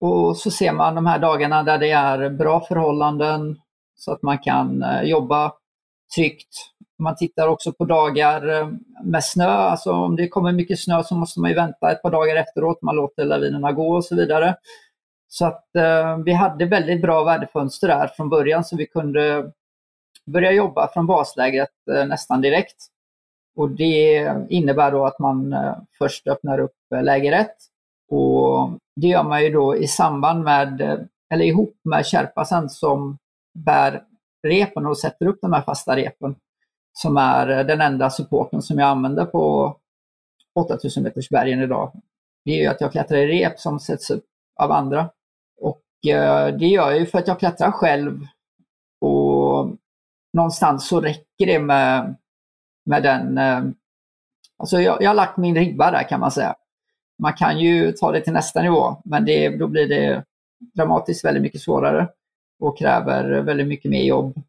och så ser man de här dagarna där det är bra förhållanden så att man kan eh, jobba tryggt. Man tittar också på dagar eh, med snö, alltså om det kommer mycket snö så måste man ju vänta ett par dagar efteråt, man låter lavinerna gå och så vidare. Så att eh, vi hade väldigt bra väderfönster där från början så vi kunde börja jobba från baslägret eh, nästan direkt. Och det innebär då att man eh, först öppnar upp eh, läger 1 och det gör man ju då i samband med, eh, eller ihop med Kärpasen som bär repen och sätter upp de här fasta repen. Som är eh, den enda supporten som jag använder på 8000 meters bergen idag. Det är ju att jag klättrar i rep som sätts upp av andra. Och eh, det gör jag ju för att jag klättrar själv och någonstans så räcker det med, med den... Eh, alltså jag, jag har lagt min ribba där kan man säga. Man kan ju ta det till nästa nivå, men det, då blir det dramatiskt väldigt mycket svårare och kräver väldigt mycket mer jobb.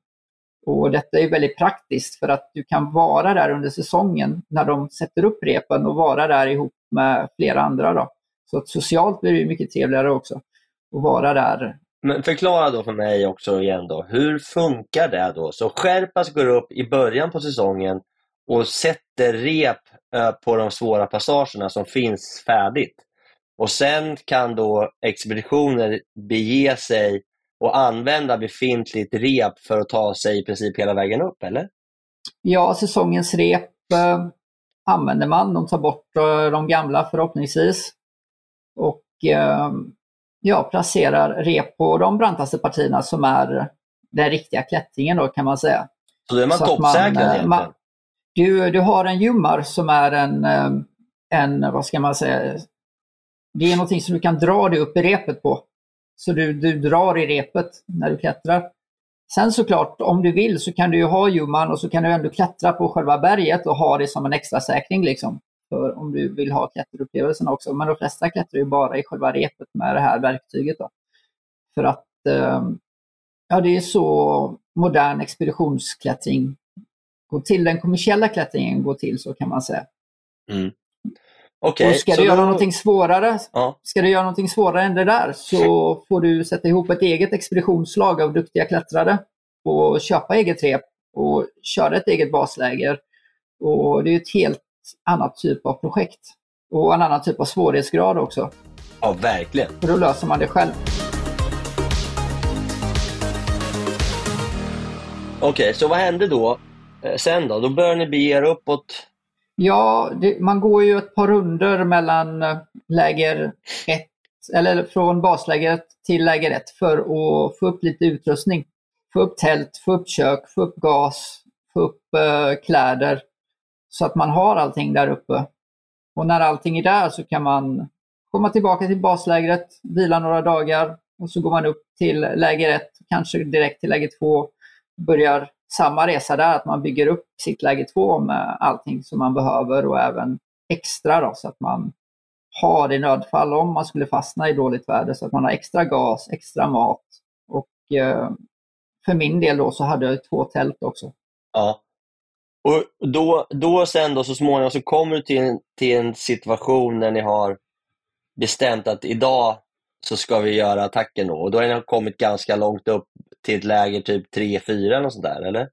Och detta är väldigt praktiskt för att du kan vara där under säsongen när de sätter upp repen och vara där ihop med flera andra. Då. Så att socialt blir det mycket trevligare också att vara där. Men förklara då för mig också igen då, hur funkar det då? Så Skärpas går upp i början på säsongen och sätter rep eh, på de svåra passagerna som finns färdigt. Och sen kan då expeditioner bege sig och använda befintligt rep för att ta sig i princip hela vägen upp, eller? Ja, säsongens rep eh, använder man. De tar bort eh, de gamla förhoppningsvis. Och eh, ja, placerar rep på de brantaste partierna som är den riktiga klättringen då kan man säga. Så då är man toppsäkrad eh? Du, du har en jummar som är en, eh, en, vad ska man säga, det är någonting som du kan dra dig upp i repet på. Så du, du drar i repet när du klättrar. Sen såklart, om du vill så kan du ju ha ljumman och så kan du ändå klättra på själva berget och ha det som en extra säkring liksom. För om du vill ha klätterupplevelsen också. Men de flesta klättrar ju bara i själva repet med det här verktyget. Då. För att ehm, ja, det är så modern expeditionsklättring går till. Den kommersiella klättringen går till så kan man säga. Mm. Okay, och ska du göra då... någonting svårare, ja. ska du göra någonting svårare än det där så får du sätta ihop ett eget expeditionslag av duktiga klättrare och köpa eget rep och köra ett eget basläger. Och det är ett helt annat typ av projekt och en annan typ av svårighetsgrad också. Ja, verkligen. För då löser man det själv. Okej, okay, så vad hände då eh, sen då? Då började ni bege er uppåt Ja, det, man går ju ett par runder mellan eh, läger 1, eller från baslägret till läger 1 för att få upp lite utrustning. Få upp tält, få upp kök, få upp gas, få upp eh, kläder. Så att man har allting där uppe. Och när allting är där så kan man komma tillbaka till baslägret, vila några dagar och så går man upp till läger 1, kanske direkt till läger 2, börjar samma resa där, att man bygger upp sitt läge 2 med allting som man behöver och även extra då, så att man har i nödfall om man skulle fastna i dåligt väder så att man har extra gas, extra mat. Och eh, för min del då så hade jag två tält också. Ja. Och då, då sen då så småningom så kommer du till en, till en situation när ni har bestämt att idag så ska vi göra attacken då. Och då har ni kommit ganska långt upp till ett läger typ 3-4 eller sånt där, eller?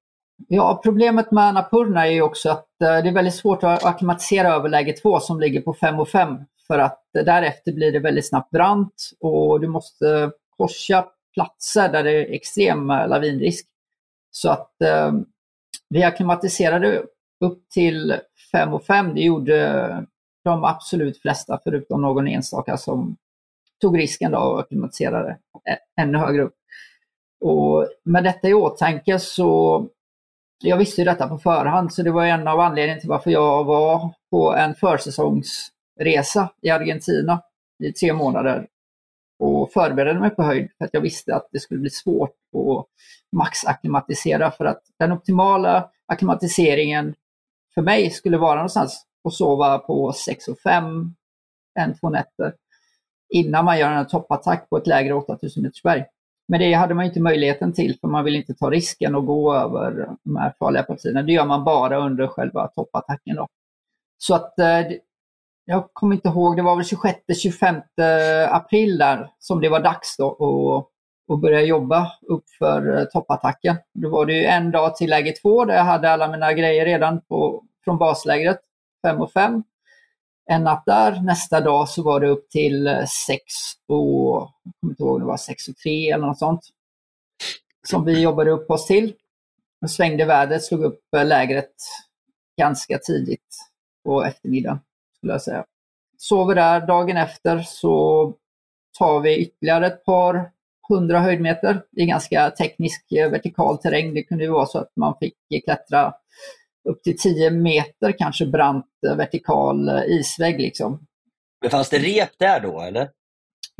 Ja, problemet med Annapurna är ju också att eh, det är väldigt svårt att akklimatisera över läge 2 som ligger på 5 och 5. För att därefter blir det väldigt snabbt brant och du måste korsa platser där det är extrem eh, lavinrisk. Så att eh, vi akklimatiserade upp till 5 och 5. Det gjorde eh, de absolut flesta förutom någon enstaka som tog risken då och akklimatiserade ännu högre upp. Och med detta i åtanke så, jag visste ju detta på förhand så det var en av anledningarna till varför jag var på en försäsongsresa i Argentina i tre månader och förberedde mig på höjd för att jag visste att det skulle bli svårt att maxacklimatisera för att den optimala akklimatiseringen för mig skulle vara någonstans att sova på 6 och 5 en, två nätter innan man gör en toppattack på ett lägre 8000 meters berg. Men det hade man inte möjligheten till för man vill inte ta risken att gå över de här farliga partierna. Det gör man bara under själva toppattacken. Då. Så att eh, jag kommer inte ihåg, det var väl 26-25 april där som det var dags då att, att börja jobba upp för eh, toppattacken. Då var det en dag till läge två där jag hade alla mina grejer redan på, från baslägret, 5 och 5 en natt där. Nästa dag så var det upp till eh, 6 och, jag kommer inte ihåg, det var 6 och 3 eller något sånt. Som vi jobbade upp oss till. Och svängde vädret, slog upp eh, lägret ganska tidigt på eftermiddagen, skulle jag säga. Sover där. Dagen efter så tar vi ytterligare ett par hundra höjdmeter. i ganska teknisk eh, vertikal terräng. Det kunde ju vara så att man fick klättra upp till 10 meter kanske brant eh, vertikal eh, isvägg. Liksom. Men fanns det rep där då eller?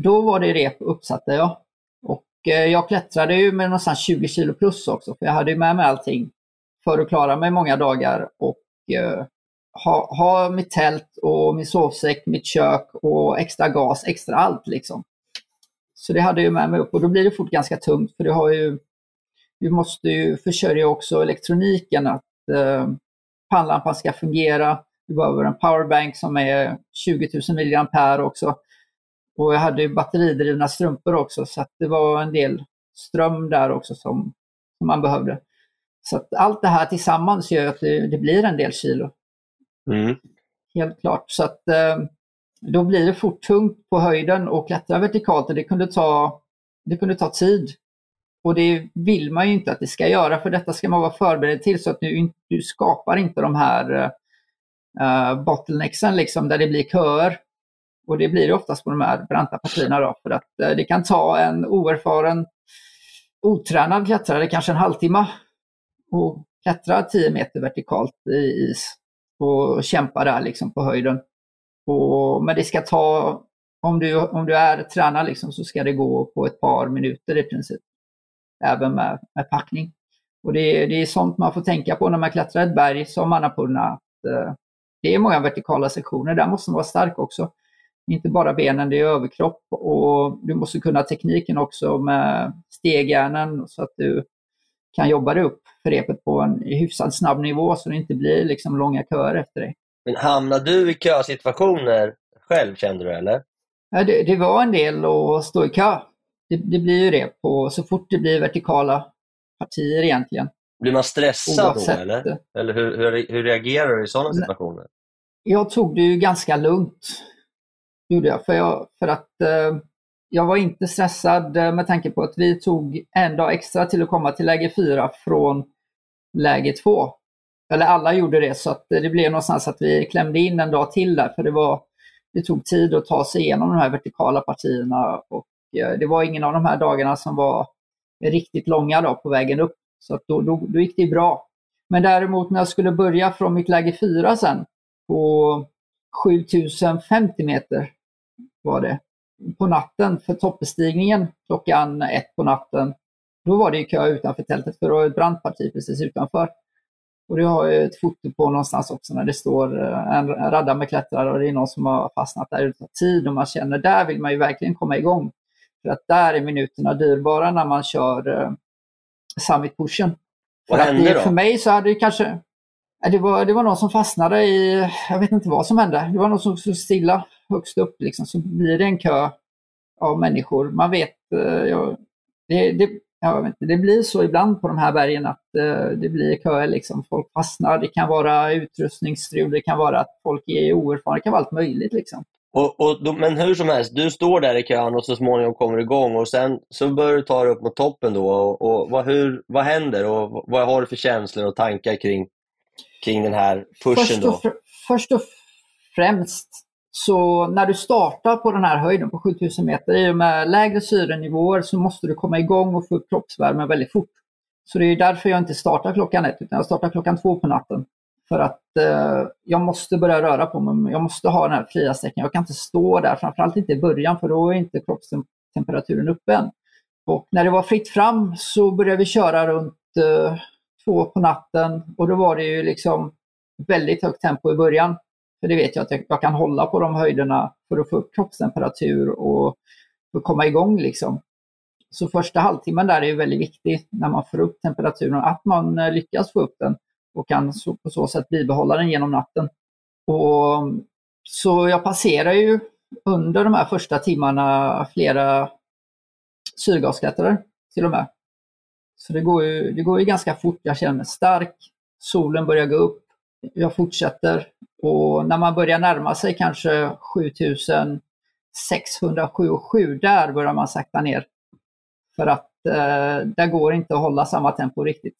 Då var det rep uppsatta ja. Och eh, jag klättrade ju med någonstans 20 kilo plus också, för jag hade ju med mig allting för att klara mig många dagar och ha, ha mitt tält och min sovsäck, mitt kök och extra gas, extra allt liksom. Så det hade jag med mig upp och då blir det fort ganska tungt för du har ju, du måste ju försörja också elektroniken, att eh, pannlampan ska fungera. Du behöver en powerbank som är 20 000 mAh också. Och jag hade batteridrivna strumpor också så det var en del ström där också som, som man behövde. Så allt det här tillsammans gör att det, det blir en del kilo. Mm. Helt klart. Så att eh, då blir det fort tungt på höjden och klättra vertikalt och det kunde ta, det kunde ta tid. Och det vill man ju inte att det ska göra, för detta ska man vara förberedd till så att du, du skapar inte de här uh, bottlenecksen liksom, där det blir köer. Och det blir det oftast på de här branta partierna då, för att uh, det kan ta en oerfaren, otränad klättrare kanske en halvtimme att klättra 10 meter vertikalt i is och kämpa där liksom på höjden. Och, men det ska ta, om du, om du är tränad liksom, så ska det gå på ett par minuter i princip. Även med, med packning. Och det, det är sånt man får tänka på när man klättrar ett berg som Annapurna. Att, eh, det är många vertikala sektioner, där måste man vara stark också. Inte bara benen, det är överkropp och du måste kunna tekniken också med stegjärnen så att du kan jobba dig upp för repet på en hyfsat snabb nivå så det inte blir liksom långa köer efter dig. Men hamnar du i kösituationer själv kände du eller? Ja, det, det var en del att stå i kö. Det, det, blir ju det på, så fort det blir vertikala partier egentligen. Blir man stressad Oavsett. då eller? Eller hur, hur, hur reagerar du i sådana situationer? Jag tog det ju ganska lugnt. Gjorde jag. För, jag, för att eh, jag var inte stressad eh, med tanke på att vi tog en dag extra till att komma till läge 4 från läge 2. Eller alla gjorde det så att det blev någonstans att vi klämde in en dag till där för det, var, det tog tid att ta sig igenom de här vertikala partierna och eh, Eh, det var ingen av de här dagarna som var riktigt långa då på vägen upp. Så att då, då, då gick det bra. Men däremot när jag skulle börja från mitt läge 4 sen på 7050 meter var det på natten för toppbestigningen klockan ett på natten. Då var det kö utanför tältet för det var ett brant parti precis utanför. Och det har jag ett foto på någonstans också när det står en, en radda med klättrare och det är någon som har fastnat där utan tid och man känner där vill man ju verkligen komma igång. För att där är minuterna dyrbara när man kör eh, summit-pushen. Vad hände då? För mig så hade det kanske... Det var, det var någon som fastnade i... Jag vet inte vad som hände. Det var någon som stod stilla högst upp. Liksom, så blir det en kö av människor. Man vet... Eh, ja, det, det, jag vet inte, det blir så ibland på de här bergen att uh, det blir köer. Liksom. Folk fastnar. Det kan vara utrustningsstrul, det kan vara att folk är oerfarna. Det kan vara allt möjligt. Liksom. Och, och men hur som helst, du står där i kön och så småningom kommer du igång och sen så börjar du ta dig upp mot toppen då. Och, och vad, hur, vad händer och vad har du för känslor och tankar kring, kring den här pushen? Först och, då? först och främst, så när du startar på den här höjden på 7000 meter, i och med lägre syrenivåer så måste du komma igång och få upp kroppsvärmen väldigt fort. Så det är därför jag inte startar klockan ett, utan jag startar klockan två på natten. För att eh, jag måste börja röra på mig, jag måste ha den här fria sträckningen. Jag kan inte stå där, framförallt inte i början för då är inte kroppstemperaturen uppe än. Och när det var fritt fram så började vi köra runt eh, två på natten och då var det ju liksom väldigt högt tempo i början. För det vet jag att jag, jag kan hålla på de höjderna för att få upp kroppstemperatur och för att komma igång. Liksom. Så första halvtimmen där är väldigt viktig när man får upp temperaturen, att man eh, lyckas få upp den och kan så, på så sätt bibehålla den genom natten. Och, så jag passerar ju under de här första timmarna flera syrgasklättrare till och med. Så det går, ju, det går ju ganska fort. Jag känner mig stark. Solen börjar gå upp. Jag fortsätter och när man börjar närma sig kanske 7607, där börjar man sakta ner. För att eh, där går inte att hålla samma tempo riktigt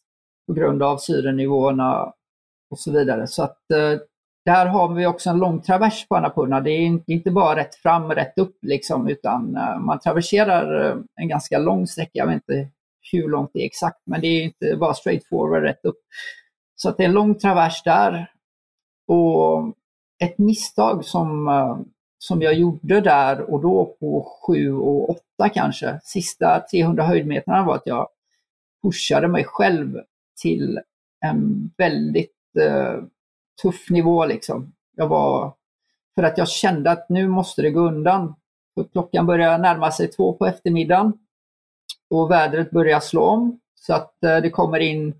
på grund av syrenivåerna och så vidare. Så att eh, där har vi också en lång travers på Annapurna. Det är inte bara rätt fram och rätt upp liksom, utan eh, man traverserar eh, en ganska lång sträcka. Jag vet inte hur långt det är exakt, men det är inte bara straight forward rätt upp. Så att det är en lång travers där. Och ett misstag som, eh, som jag gjorde där och då på 7 och 8 kanske, sista 300 höjdmetrarna var att jag pushade mig själv till en väldigt eh, tuff nivå. Liksom. Jag var, för att jag kände att nu måste det gå undan. För klockan började närma sig två på eftermiddagen och vädret börjar slå om så att eh, det kommer in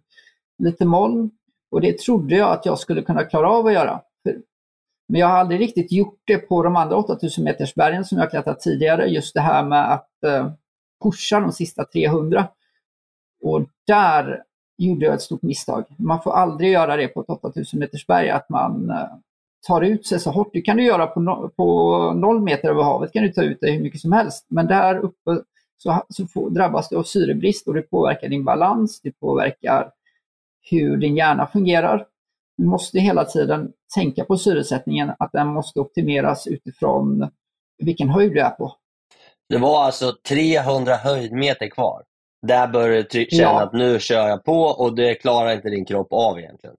lite moln. Och det trodde jag att jag skulle kunna klara av att göra. Men jag har aldrig riktigt gjort det på de andra 8000 metersbergen som jag klättrat tidigare. Just det här med att eh, pusha de sista 300. Och där gjorde jag ett stort misstag. Man får aldrig göra det på ett 8000 meters berg, att man eh, tar ut sig så hårt. Det kan du göra på, no på noll meter över havet, kan du ta ut dig hur mycket som helst. Men där uppe så, så får, drabbas du av syrebrist och det påverkar din balans, det påverkar hur din hjärna fungerar. Du måste hela tiden tänka på syresättningen, att den måste optimeras utifrån vilken höjd du är på. Det var alltså 300 höjdmeter kvar? Där börjar du känna Ja. att nu kör jag på och det klarar inte din kropp av egentligen.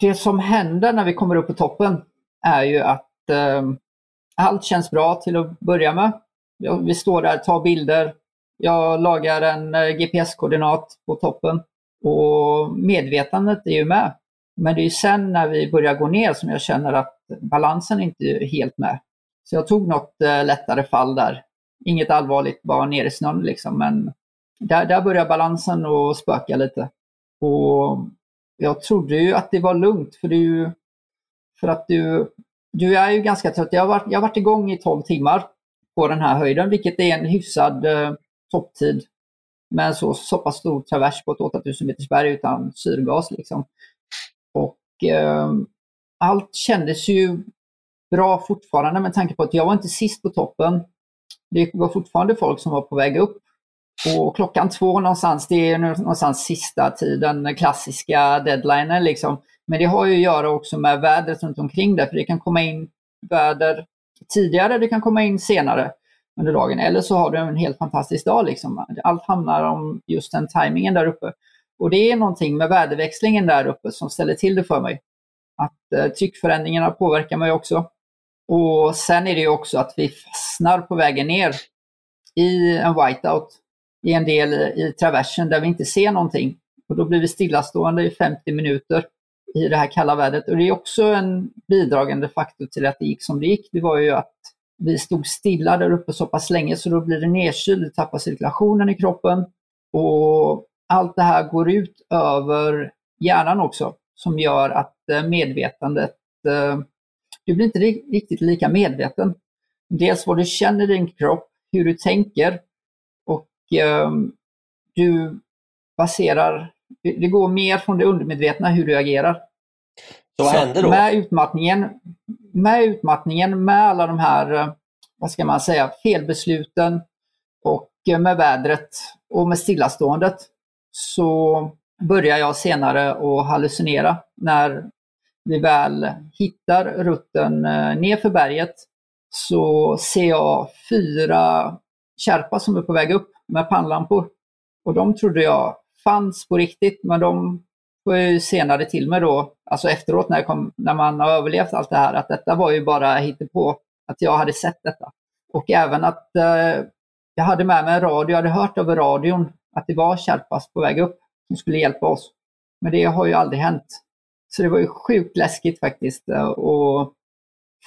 Det som händer när vi kommer upp på toppen är ju att eh, allt känns bra till att börja med. Vi står där, tar bilder. Jag lagar en eh, GPS-koordinat på toppen och medvetandet är ju med. Men det är ju sen när vi börjar gå ner som jag känner att balansen inte är helt med. Så jag tog något eh, lättare fall där. Inget allvarligt, bara ner i snön liksom. Men där, där börjar balansen att spöka lite. Och jag trodde ju att det var lugnt för du, för att du, du är ju ganska trött. Jag har, varit, jag har varit igång i 12 timmar på den här höjden, vilket är en hyfsad eh, topptid med en så, så pass stor travers på ett 8000 meters berg utan syrgas. Liksom. Och eh, allt kändes ju bra fortfarande med tanke på att jag var inte sist på toppen. Det var fortfarande folk som var på väg upp. Och klockan två någonstans, det är någonstans sista tiden, den klassiska deadlinen liksom. Men det har ju att göra också med vädret runt omkring det, för det kan komma in väder tidigare, det kan komma in senare under dagen. Eller så har du en helt fantastisk dag. Liksom. Allt handlar om just den tajmingen där uppe. Och det är någonting med väderväxlingen där uppe som ställer till det för mig. Att eh, tryckförändringarna påverkar mig också. Och sen är det ju också att vi fastnar på vägen ner i en whiteout i en del i traversen där vi inte ser någonting. Och då blir vi stillastående i 50 minuter i det här kalla vädret. Och det är också en bidragande faktor till att det gick som det gick. Det var ju att vi stod stilla där uppe så pass länge så då blir det nedkyld, det tappar cirkulationen i kroppen. Och allt det här går ut över hjärnan också som gör att eh, medvetandet, eh, du blir inte riktigt lika medveten. Dels vad du känner i din kropp, hur du tänker eh, du baserar, det går mer från det undermedvetna hur du agerar. Så vad Så hände då? Med utmattningen, med utmattningen, med alla de här, eh, vad ska man säga, felbesluten och eh, med vädret och med stillaståendet så börjar jag senare att hallucinera när vi väl hittar rutten eh, ner för berget så ser jag fyra kärpa som är på väg upp med pannlampor. Och de trodde jag fanns på riktigt, men de får jag ju senare till mig då, alltså efteråt när, jag kom, när man har överlevt allt det här, att detta var ju bara på att jag hade sett detta. Och även att eh, jag hade med mig en radio, jag hade hört över radion att det var Kärpas på väg upp som skulle hjälpa oss. Men det har ju aldrig hänt. Så det var ju sjukt läskigt faktiskt eh, att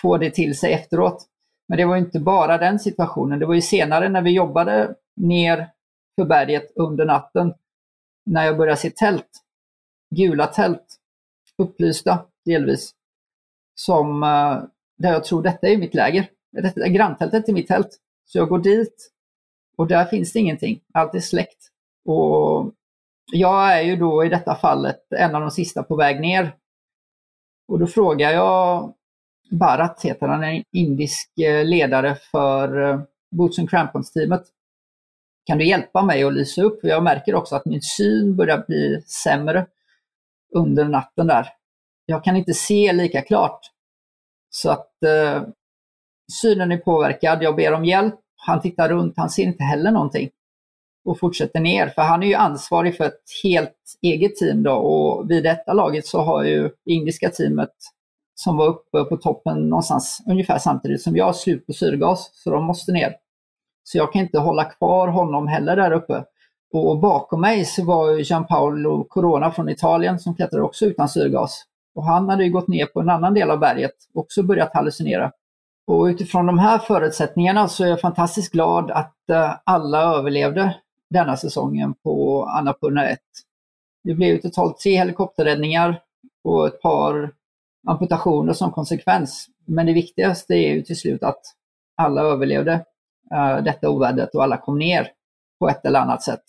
få det till sig efteråt. Men det var ju inte bara den situationen, det var ju senare när vi jobbade ner för berget under natten, när jag började se tält gula tält, upplysta delvis, som eh, där jag tror detta är mitt läger. Detta är granntältet till mitt tält. Så jag går dit och där finns det ingenting. Allt är släckt. Och jag är ju då i detta fallet en av de sista på väg ner. Och då frågar jag Bharat, heter han, en indisk eh, ledare för eh, Boots and Crampons-teamet. Kan du hjälpa mig att lysa upp? För jag märker också att min syn börjar bli sämre under natten där. Jag kan inte se lika klart. Så att eh, synen är påverkad. Jag ber om hjälp. Han tittar runt. Han ser inte heller någonting. Och fortsätter ner. För han är ju ansvarig för ett helt eget team då. Och vid detta laget så har ju det indiska teamet som var uppe på toppen någonstans ungefär samtidigt som jag slut på syrgas. Så de måste ner. Så jag kan inte hålla kvar honom heller där uppe. Och bakom mig så var Gianpaolo Corona från Italien som klättrade också utan syrgas. Och han hade ju gått ner på en annan del av berget och också börjat hallucinera. Och utifrån de här förutsättningarna så är jag fantastiskt glad att eh, alla överlevde denna säsongen på Annapurna 1. Det blev totalt tre helikopterräddningar och ett par amputationer som konsekvens. Men det viktigaste är ju till slut att alla överlevde Eh, detta ovädret och alla kom ner på ett eller annat sätt.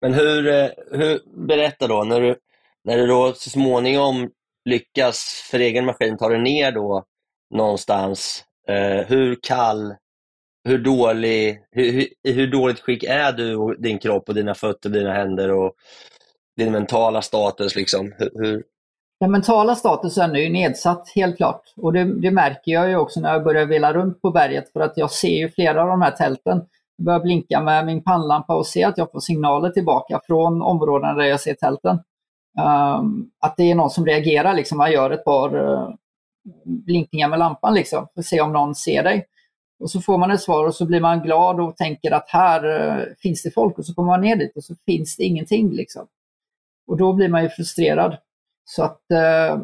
Men hur, eh, hur, berätta då, när du, när du då så småningom lyckas för egen maskin ta dig ner då någonstans, eh, hur kall, hur dålig, hur, hur, i hur dåligt skick är du och din kropp och dina fötter, dina händer och din mentala status liksom? Hur, hur, den mentala statusen är ju nedsatt, helt klart. Och det, det märker jag ju också när jag börjar vela runt på berget för att jag ser ju flera av de här tälten. Jag börjar blinka med min pannlampa och ser att jag får signaler tillbaka från områden där jag ser tälten. Um, att det är någon som reagerar, liksom. man gör ett par uh, blinkningar med lampan liksom, för att se om någon ser dig. Och så får man ett svar och så blir man glad och tänker att här uh, finns det folk och så kommer man ner dit och så finns det ingenting. Liksom. Och då blir man ju frustrerad. Så att eh,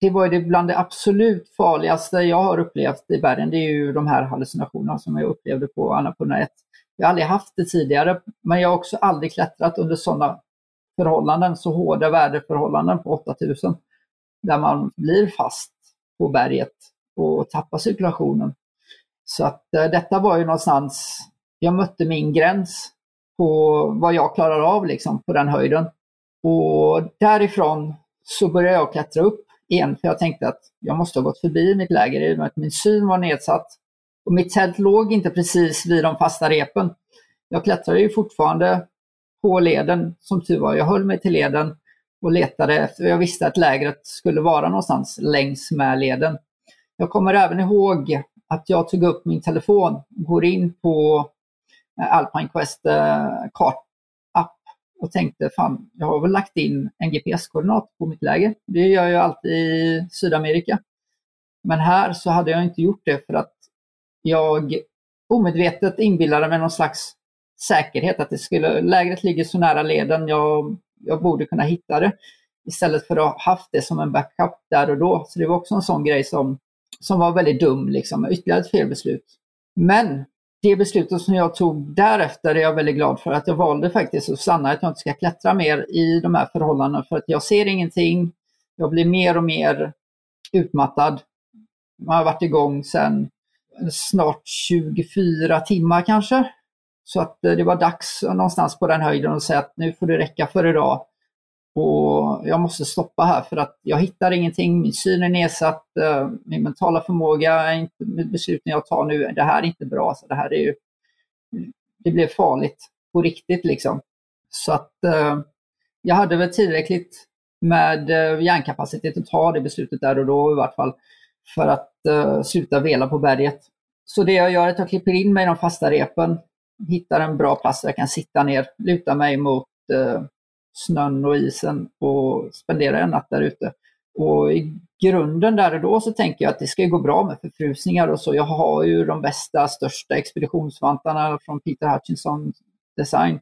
det var det bland det absolut farligaste jag har upplevt i bergen. Det är ju de här hallucinationerna som jag upplevde på Annapurna 1. Jag har aldrig haft det tidigare, men jag har också aldrig klättrat under sådana förhållanden, så hårda väderförhållanden på 8000. Där man blir fast på berget och tappar cirkulationen. Så att eh, detta var ju någonstans, jag mötte min gräns på vad jag klarar av liksom på den höjden. Och därifrån så började jag klättra upp igen, för jag tänkte att jag måste ha gått förbi mitt läger i och med att min syn var nedsatt. Och mitt tält låg inte precis vid de fasta repen. Jag klättrade ju fortfarande på leden, som tur var. Jag höll mig till leden och letade efter, jag visste att lägret skulle vara någonstans längs med leden. Jag kommer även ihåg att jag tog upp min telefon, går in på Alpine Quest eh, kart och tänkte fan, jag har väl lagt in en GPS-koordinat på mitt läger. Det gör jag alltid i Sydamerika. Men här så hade jag inte gjort det för att jag omedvetet inbillade mig någon slags säkerhet att det skulle, lägret ligger så nära leden, jag, jag borde kunna hitta det. Istället för att ha haft det som en backup där och då. Så det var också en sån grej som, som var väldigt dum, liksom, ytterligare ett felbeslut. Men det beslutet som jag tog därefter är jag väldigt glad för att jag valde faktiskt att stanna, att jag inte ska klättra mer i de här förhållandena för att jag ser ingenting. Jag blir mer och mer utmattad. Jag har varit igång sedan snart 24 timmar kanske. Så att eh, det var dags någonstans på den höjden att säga att nu får det räcka för idag. Och jag måste stoppa här för att jag hittar ingenting, min syn är nedsatt, eh, min mentala förmåga, är inte, besluten jag tar nu, det här är inte bra. Så det här är ju, det blev farligt på riktigt liksom. Så att eh, jag hade väl tillräckligt med eh, hjärnkapacitet att ta det beslutet där och då i vart fall för att sluta vela på berget. Så det jag gör är att jag klipper in mig i de fasta repen, hittar en bra plats där jag kan sitta ner, luta mig mot snön och isen och spendera en natt där ute. Och i grunden där och då så tänker jag att det ska gå bra med förfrusningar och så. Jag har ju de bästa, största expeditionsvantarna från Peter Hutchinson Design.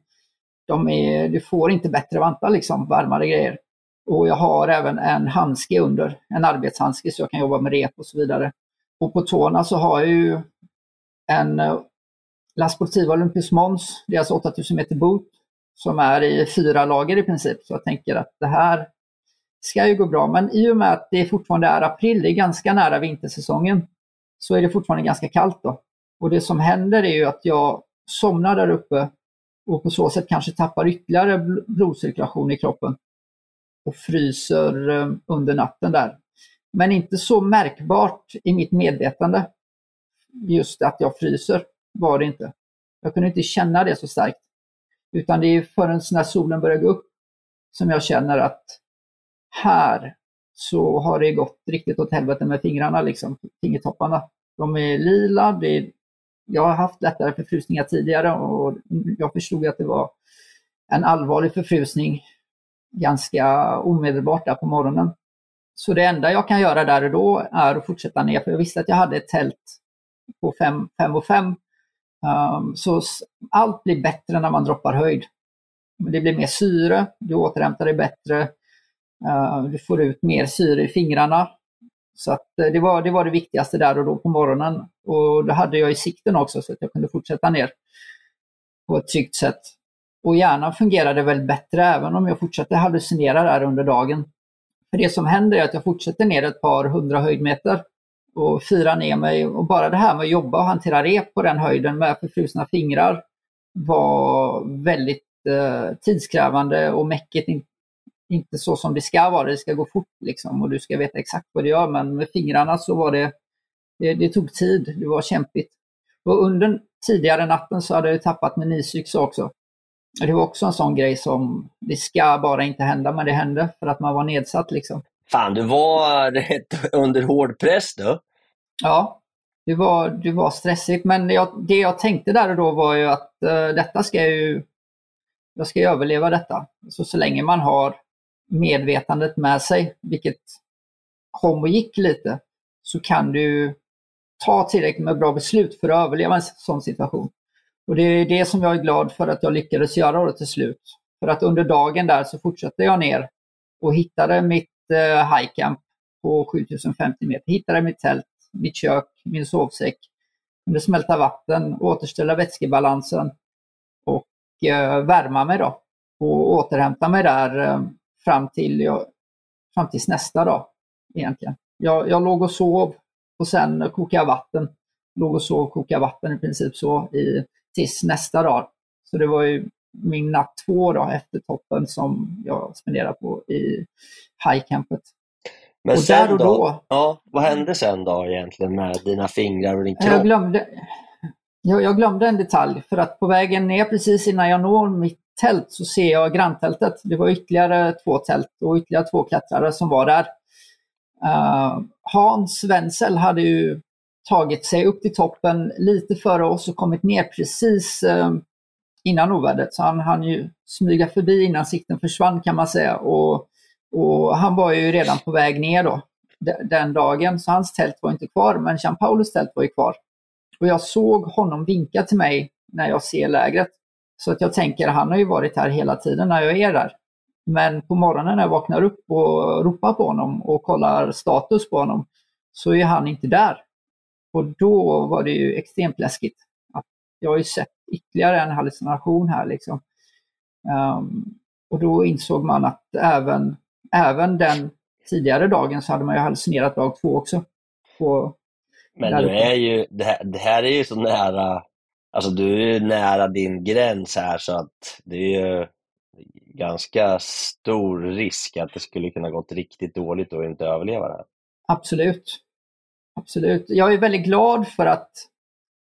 De är, du får inte bättre vantar liksom, varmare grejer. Och jag har även en handske under, en arbetshandske så jag kan jobba med rep och så vidare. Och på tårna så har jag ju en eh, Las La Sportiva Olympus Mons, det är alltså 8000 meter boot som är i fyra lager i princip. Så jag tänker att det här ska ju gå bra. Men i och med att det fortfarande är april, det är ganska nära vintersäsongen, så är det fortfarande ganska kallt då. Och det som händer är ju att jag somnar där uppe och på så sätt kanske tappar ytterligare blodcirkulation i kroppen och fryser eh, under natten där. Men inte så märkbart i mitt medvetande. Just att jag fryser var det inte. Jag kunde inte känna det så starkt. Utan det är förrän när solen börjar gå upp som jag känner att här så har det gått riktigt åt helvete med fingrarna, liksom, fingertopparna. De är lila. Det är, jag har haft lättare förfrusningar tidigare och jag förstod att det var en allvarlig förfrusning ganska omedelbart där på morgonen. Så det enda jag kan göra där och då är att fortsätta ner, för jag visste att jag hade ett tält på 5 och 5 Um, så allt blir bättre när man droppar höjd. Det blir mer syre, du återhämtar dig bättre, uh, du får ut mer syre i fingrarna. Så att, eh, det, var, det var det viktigaste där och då på morgonen. Och det hade jag i sikten också så att jag kunde fortsätta ner på ett tryggt sätt. Och hjärnan fungerade väl bättre även om jag fortsatte hallucinera där under dagen. För det som händer är att jag fortsätter ner ett par hundra höjdmeter och fira ner mig. Och bara det här med att jobba och hantera rep på den höjden med förfrusna fingrar var väldigt eh, tidskrävande och mäckigt. In, inte så som det ska vara, det ska gå fort liksom och du ska veta exakt vad du gör. Men med fingrarna så var det, det, det tog tid, det var kämpigt. Och under tidigare natten så hade jag tappat min isyxa också. Det var också en sån grej som, det ska bara inte hända, men det hände för att man var nedsatt liksom. Fan, du var rätt under hård press du. Ja, det var, det var stressigt. Men jag, det jag tänkte där och då var ju att uh, detta ska jag ju, jag ska ju överleva detta. Så, så länge man har medvetandet med sig, vilket kom och gick lite, så kan du ta tillräckligt med bra beslut för att överleva en sån situation. Och det är det som jag är glad för att jag lyckades göra då till slut. För att under dagen där så fortsatte jag ner och hittade mitt eh, highcamp på 7050 meter. Hittade mitt tält, mitt kök, min sovsäck. Kunde smälta vatten, återställa vätskebalansen och eh, värma mig då. Och återhämta mig där eh, fram, till, ja, fram tills nästa dag egentligen. Jag, jag låg och sov och sen kokade jag vatten. Låg och sov kokade vatten i princip så i, tills nästa dag. Så det var ju min natt två då, efter toppen som jag spenderade på i highcampet. Men och sen då, då, ja, vad hände sen då egentligen med dina fingrar och din kropp? Jag glömde, jag, jag glömde en detalj för att på vägen ner precis innan jag når mitt tält så ser jag granntältet. Det var ytterligare två tält och ytterligare två klättrare som var där. Uh, Hans Wenzel hade ju tagit sig upp till toppen lite före oss och kommit ner precis uh, innan ovädret. Så han hann ju smyga förbi innan sikten försvann kan man säga. Och, och han var ju redan på väg ner då den dagen, så hans tält var inte kvar, men Jean Paulus tält var ju kvar. Och jag såg honom vinka till mig när jag ser lägret. Så att jag tänker, han har ju varit här hela tiden när jag är där. Men på morgonen när jag vaknar upp och ropar på honom och kollar status på honom så är han inte där. Och då var det ju extremt läskigt. Att jag har ju sett ytterligare en hallucination här. Liksom. Um, och då insåg man att även, även den tidigare dagen så hade man ju hallucinerat dag två också. På, Men du är ju, det här, det här är ju så nära, alltså du är nära din gräns här så att det är ju ganska stor risk att det skulle kunna gått riktigt dåligt och inte överleva det här. Absolut. Absolut. Jag är väldigt glad för att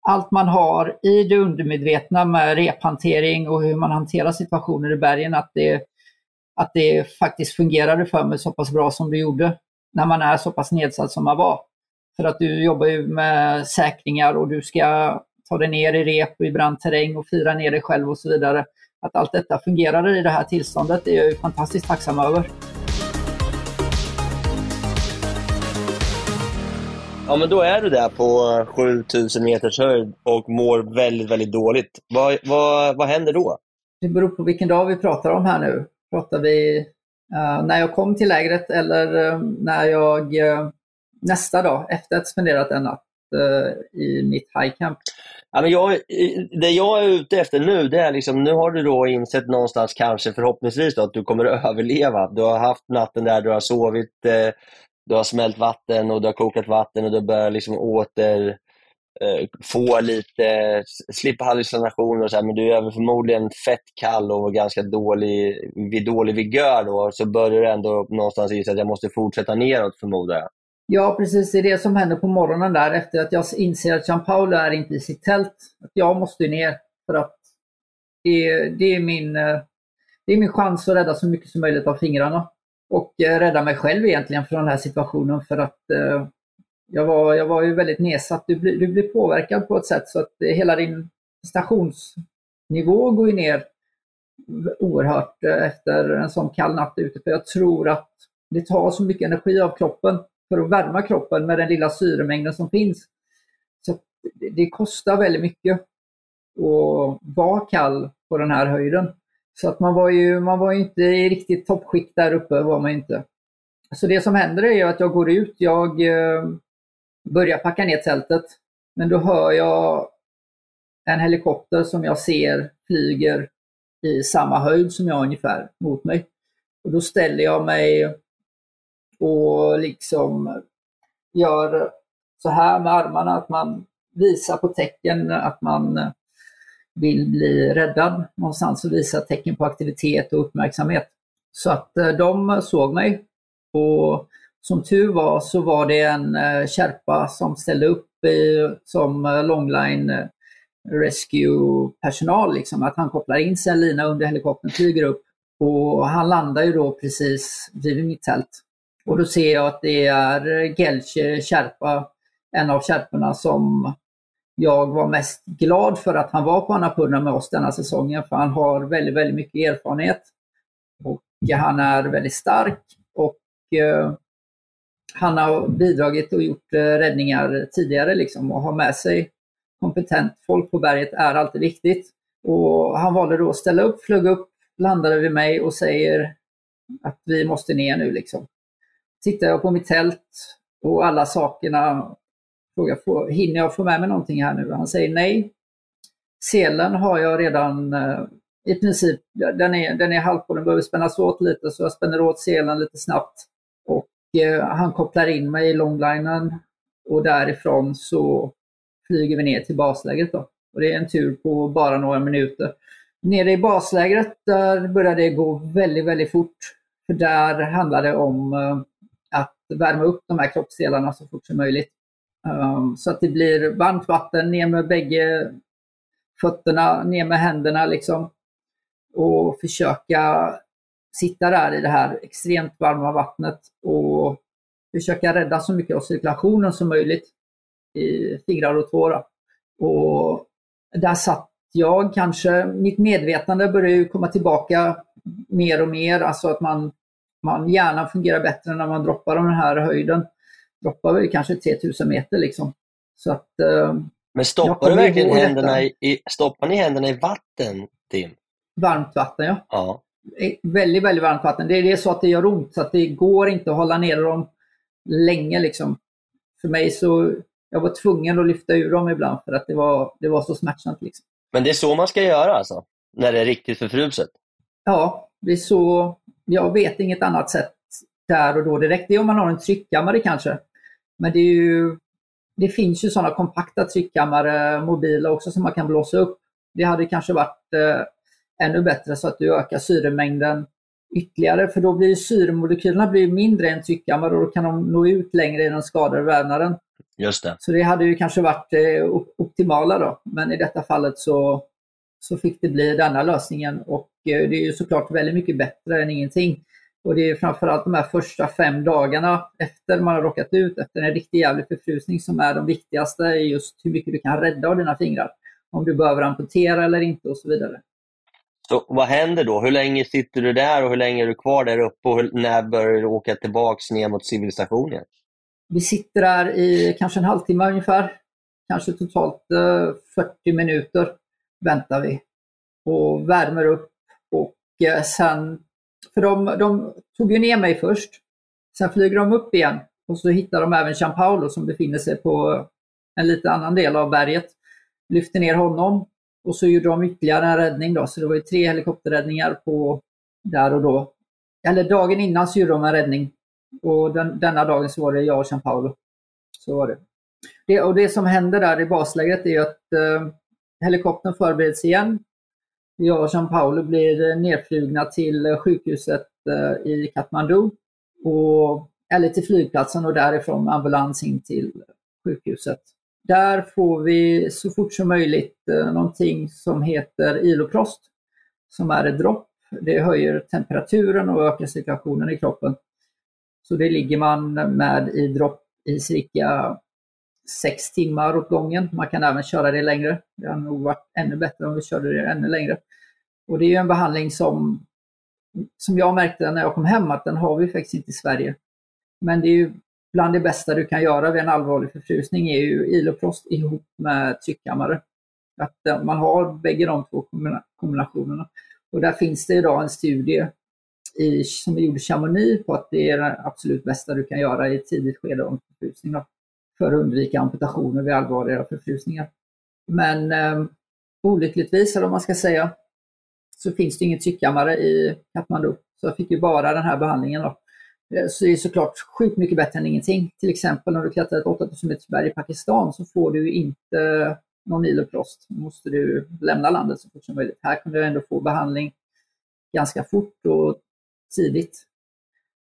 allt man har i det undermedvetna med rephantering och hur man hanterar situationer i bergen, att det, att det faktiskt fungerade för mig så pass bra som det gjorde när man är så pass nedsatt som man var. För att du jobbar ju med säkringar och du ska ta dig ner i rep och i brant terräng och fira ner dig själv och så vidare. Att allt detta fungerade i det här tillståndet är jag fantastiskt tacksam över. Ja, men då är du där på 7000 meters höjd och mår väldigt, väldigt dåligt. Vad, vad, vad händer då? Det beror på vilken dag vi pratar om här nu. Pratar vi uh, när jag kom till lägret eller uh, när jag uh, nästa dag efter att spenderat en natt i mitt high camp? Ja, men jag, det jag är ute efter nu, det är liksom, nu har du då insett någonstans kanske förhoppningsvis då, att du kommer att [laughs] överleva. Du har haft natten där du har sovit, eh, du har smält vatten och du har kokat vatten och du börjar liksom åter eh, få lite, slippa hallucinationer och så här, men du är förmodligen fett kall och ganska dålig, vid dålig vigör då, så börjar du ändå någonstans inse att jag måste fortsätta neråt förmodar jag. Ja, precis. Det är det som händer på morgonen där efter att jag inser att Jean Paul är inte i sitt tält. Att jag måste ner för att det, det, är min, eh, det är min chans att rädda så mycket som möjligt av fingrarna. Och eh, rädda mig själv egentligen från den här situationen för att eh, jag, var, jag var ju väldigt nedsatt. Du blir, du blir påverkad på ett sätt så att eh, hela din stationsnivå går ner oerhört eh, efter en sån kall natt ute. För jag tror att det tar så mycket energi av kroppen för att värma kroppen med den lilla syremängden som finns. Så Det kostar väldigt mycket att vara kall på den här höjden. Så att man var ju, man var inte i riktigt toppskikt där uppe, var man inte. Så det som händer är att jag går ut, jag eh, börjar packa ner tältet. Men då hör jag en helikopter som jag ser flyger i samma höjd som jag ungefär mot mig. Och då ställer jag mig och liksom gör så här med armarna, att man visar på tecken att man vill bli räddad någonstans och visa tecken på aktivitet och uppmärksamhet. Så att eh, de såg mig och som tur var så var det en eh, kärpa som ställde upp i, som eh, longline rescue-personal, liksom, att han kopplar in sig en lina under helikoptern, flyger upp och han landar ju då precis vid mitt tält. Och då ser jag att det är Gelche Sherpa en av kärporna som jag var mest glad för att han var på Annapurna med oss denna säsongen, för han har väldigt, väldigt mycket erfarenhet. Och han är väldigt stark och eh, han har bidragit och gjort eh, räddningar tidigare liksom och ha med sig kompetent folk på berget är alltid viktigt. Och han valde då att ställa upp, flög upp, landade vid mig och säger att vi måste ner nu liksom. Tittar jag på mitt tält och alla sakerna, frågar, hinner jag få med mig någonting här nu? Han säger nej. Selen har jag redan eh, i princip, den är, den är halv på, den behöver spännas åt lite så jag spänner åt selen lite snabbt. Och eh, han kopplar in mig i longlinen och därifrån så flyger vi ner till baslägret. Då. Och det är en tur på bara några minuter. Nere i baslägret där börjar det gå väldigt, väldigt fort. För där handlar det om eh, att värma upp de här kroppsdelarna så fort som möjligt. Um, så att det blir varmt vatten ner med bägge fötterna, ner med händerna liksom. Och försöka sitta där i det här extremt varma vattnet och försöka rädda så mycket av cirkulationen som möjligt i fingrar och tår. Och där satt jag kanske, mitt medvetande började komma tillbaka mer och mer, alltså att man, man hjärnan fungerar bättre när man droppar den här höjden. Droppar vi kanske 3000 meter liksom. Så att, eh, Men stoppar du verkligen händerna i, stoppar ni händerna i vatten, Tim? Varmt vatten, ja. ja. Väldigt, väldigt varmt vatten. Det är det så att det gör ont, så att det går inte att hålla ner dem länge. Liksom. För mig så jag var tvungen att lyfta ur dem ibland för att det var, det var så smärtsamt. Liksom. Men det är så man ska göra alltså? När det är riktigt förfruset? Ja, det är så. Jag vet inget annat sätt där och då direkt. Det är om man har en tryckkammare kanske. Men det, ju, det finns ju sådana kompakta tryckkammare, mobila också, som man kan blåsa upp. Det hade kanske varit eh, ännu bättre så att du ökar syremängden ytterligare, för då blir syremolekylerna blir mindre än tryckkammare och då kan de nå ut längre i den skadade vävnaden. Just det. Så det hade ju kanske varit eh, optimala då. Men i detta fallet så, så fick det bli denna lösningen och eh, det är ju såklart väldigt mycket bättre än ingenting. Och det är framförallt de här första fem dagarna efter man har råkat ut efter en riktig jävlig förfrusning som är de viktigaste i just hur mycket du kan rädda av dina fingrar. Om du behöver amputera eller inte och så vidare. Så vad händer då? Hur länge sitter du där och hur länge är du kvar där uppe och hur, när börjar du åka tillbaks ner mot civilisationen? Vi sitter där i kanske en halvtimme ungefär. Kanske totalt 40 eh, minuter väntar vi och värmer upp. Och eh, sen, för de, de tog ju ner mig först. Sen flyger de upp igen och så hittar de även Jean-Paolo som befinner sig på en lite annan del av berget. Lyfter ner honom och så gjorde de ytterligare en räddning då, så det var ju tre helikopterräddningar på där och då. Eller dagen innan så gjorde de en räddning och den, denna dagen så var det jag och Jean Paolo. Så var det. det. Och det som händer där i baslägret är att eh, helikoptern förbereds igen. Jag och Jean Paolo blir nedflugna till sjukhuset eh, i Kathmandu. Och, eller till flygplatsen och därifrån ambulans in till sjukhuset. Där får vi så fort som möjligt eh, någonting som heter Iloprost, som är ett dropp. Det höjer temperaturen och ökar cirkulationen i kroppen. Så det ligger man med i dropp i cirka sex timmar åt gången. Man kan även köra det längre. Det hade nog varit ännu bättre om vi körde det ännu längre. Och det är en behandling som, som jag märkte när jag kom hem att den har vi faktiskt inte i Sverige. Men det är ju bland det bästa du kan göra vid en allvarlig förfrusning är ju iloprost ihop med tryckkammare. Att eh, man har bägge de två kombinationerna. Och där finns det idag en studie i, som är gjord i Chamonix på att det är det absolut bästa du kan göra i ett tidigt skede av förfrusning för att undvika amputationer vid allvarliga förfrusningar. Men eh, olyckligtvis, eller vad man ska säga, så finns det ingen tryckkammare i Kathmandu. Så jag fick ju bara den här behandlingen. Då. Eh, så det är såklart sjukt mycket bättre än ingenting. Till exempel när du klättrar ett 8000 meters berg i Pakistan så får du inte någon iloprost. Då måste du lämna landet så fort som möjligt. Här kunde jag ändå få behandling ganska fort och tidigt.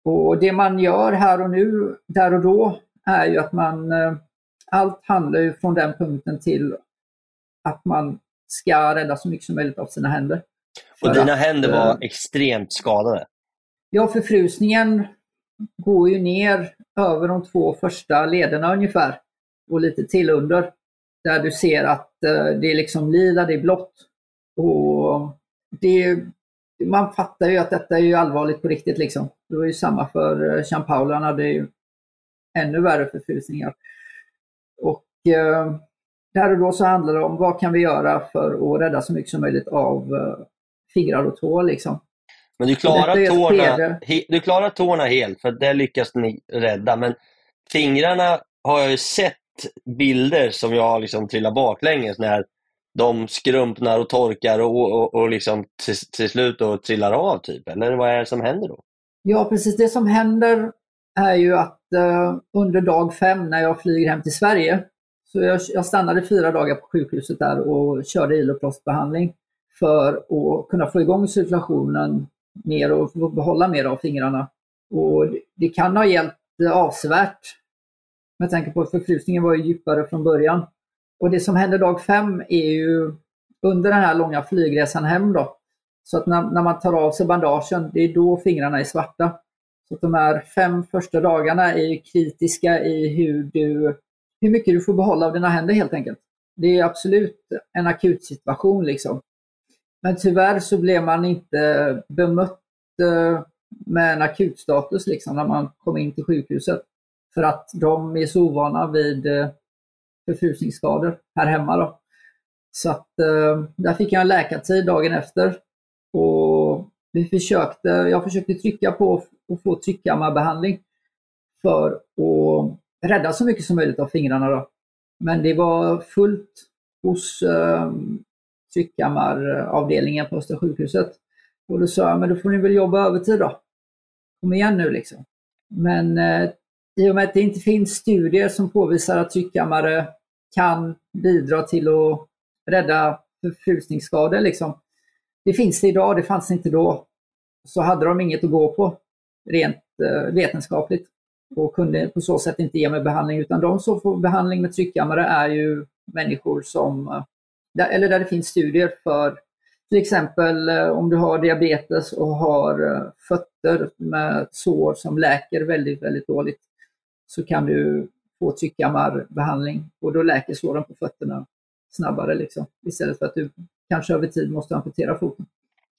Och Det man gör här och nu, där och då, är ju att man... Eh, allt handlar ju från den punkten till att man ska rädda så mycket som möjligt av sina händer. Och dina att, händer var äh, extremt skadade? Ja, förfrusningen går ju ner över de två första lederna ungefär. och lite till under. Där du ser att eh, det är liksom lila, det är blått. Och det, man fattar ju att detta är allvarligt på riktigt. Liksom. Det var ju samma för eh, Jean Paul, han hade ju ännu värre förfrysningar. Och eh, där och då så handlar det om vad kan vi göra för att rädda så mycket som möjligt av eh, fingrar och tår. Liksom. Men du klarar, tårna, du klarar tårna helt, för det lyckas ni rädda. Men fingrarna har jag ju sett bilder som jag liksom trillar baklänges när de skrumpnar och torkar och, och, och liksom till, till slut då trillar av, typ? Eller vad är det som händer då? Ja, precis. Det som händer är ju att Eh, under dag fem när jag flyger hem till Sverige, så jag, jag stannade fyra dagar på sjukhuset där och körde iloplastbehandling för att kunna få igång cirkulationen mer och behålla mer av fingrarna. Och det kan ha hjälpt avsevärt med tanke på att förfrysningen var djupare från början. Och det som händer dag fem är ju under den här långa flygresan hem då. Så att när, när man tar av sig bandagen, det är då fingrarna är svarta. Så att de här fem första dagarna är kritiska i hur, du, hur mycket du får behålla av dina händer helt enkelt. Det är absolut en akut situation liksom. Men tyvärr så blev man inte bemött eh, med en akutstatus liksom när man kom in till sjukhuset. För att de är så ovana vid eh, förfrusningsskador här hemma. Då. Så att eh, där fick jag en läkartid dagen efter. Och vi försökte, jag försökte trycka på och få tryckkammarbehandling för att rädda så mycket som möjligt av fingrarna. Då. Men det var fullt hos eh, tryckkammaravdelningen på Östra sjukhuset. Och då sa jag, men då får ni väl jobba övertid då. Kom igen nu liksom. Men eh, i och med att det inte finns studier som påvisar att tryckkammare kan bidra till att rädda förfusningsskador Liksom. Det finns det idag, det fanns inte då. Så hade de inget att gå på rent eh, vetenskapligt och kunde på så sätt inte ge mig behandling. Utan de som får behandling med tryckkammare är ju människor som, eh, eller där det finns studier för till exempel eh, om du har diabetes och har eh, fötter med sår som läker väldigt, väldigt dåligt så kan du få tryckkammarbehandling och då läker såren på fötterna snabbare liksom, istället för att du kanske över tid måste amputera foten.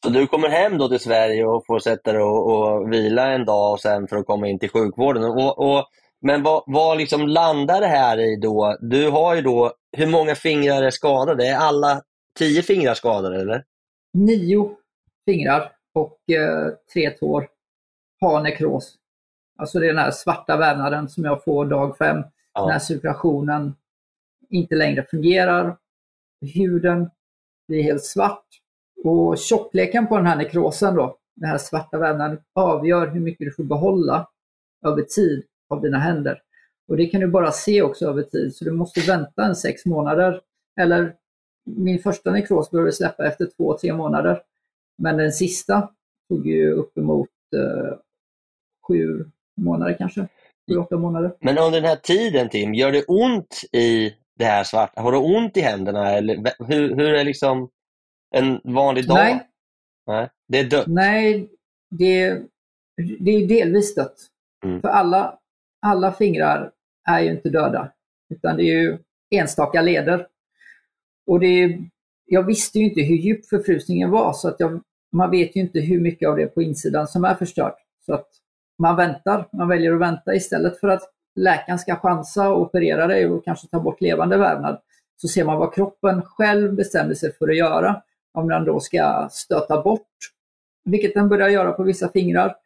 Så du kommer hem då till Sverige och får sätta dig och, och vila en dag och sen för att komma in till sjukvården. Och, och men vad, vad liksom landar det här i då? Du har ju då, hur många fingrar är skadade? Är alla tio fingrar skadade eller? Nio fingrar och eh, tre tår har nekros. Alltså det är den här svarta vävnaden som jag får dag fem ja. när cirkulationen inte längre fungerar. Huden blir helt svart och tjockleken på den här nekrosen då, den här svarta vävnaden, avgör hur mycket du får behålla över tid av dina händer. Och det kan du bara se också över tid, så du måste vänta en sex månader. Eller min första nekros började släppa efter två, tre månader. Men den sista tog ju uppemot eh, sju månader kanske. Sju, åtta månader. Men under den här tiden Tim, gör det ont i det här svarta? Har du ont i händerna? Eller hur, hur är liksom en vanlig dag? Nej. Nej. Det är dött? Nej, det, det är delvis dött. Mm. För alla, alla fingrar är ju inte döda, utan det är ju enstaka leder. Och det är, jag visste ju inte hur djup förfrysningen var, så att jag, man vet ju inte hur mycket av det på insidan som är förstört. Så att man väntar, man väljer att vänta istället för att läkaren ska chansa och operera dig och kanske ta bort levande vävnad. Så ser man vad kroppen själv bestämmer sig för att göra. Om den då ska stöta bort, vilket den börjar göra på vissa fingrar,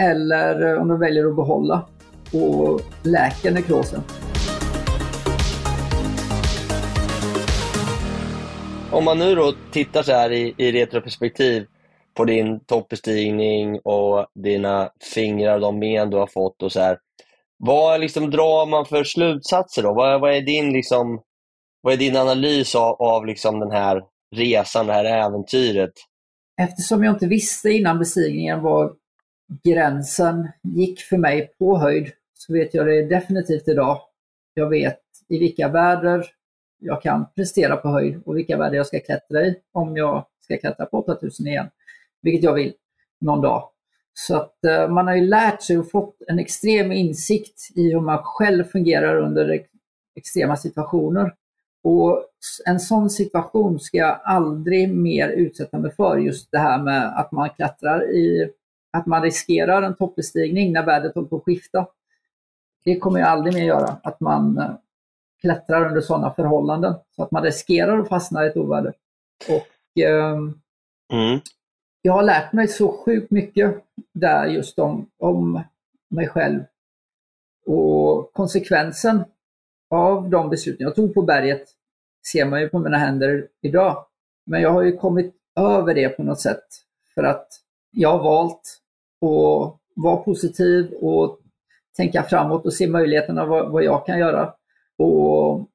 eller eh, om den väljer att behålla och läker nekrosen. Om man nu då tittar så här i, i retroperspektiv på din toppbestigning och dina fingrar och de men du har fått och så här. Vad liksom drar man för slutsatser då? Vad, vad, är, din, liksom, vad är din analys av, av liksom den här resan, det här äventyret? Eftersom jag inte visste innan besigningen var gränsen gick för mig på höjd så vet jag det definitivt idag. Jag vet i vilka väder jag kan prestera på höjd och vilka väder jag ska klättra i om jag ska klättra på 8000 igen vilket jag vill någon dag. Så att eh, man har ju lärt sig och fått en extrem insikt i hur man själv fungerar under extrema situationer. Och en sån situation ska jag aldrig mer utsätta mig för, just det här med att man klättrar i, att man riskerar en toppbestigning när vädret håller på att skifta. Det kommer jag aldrig mer göra, att man eh, klättrar under sådana förhållanden, så att man riskerar att fastna i ett oväder. Och, eh, mm. Jag har lärt mig så sjukt mycket där just om, om mig själv. Och konsekvensen av de besluten jag tog på berget ser man ju på mina händer idag. Men jag har ju kommit över det på något sätt för att jag har valt att vara positiv och tänka framåt och se möjligheterna vad, vad jag kan göra. Och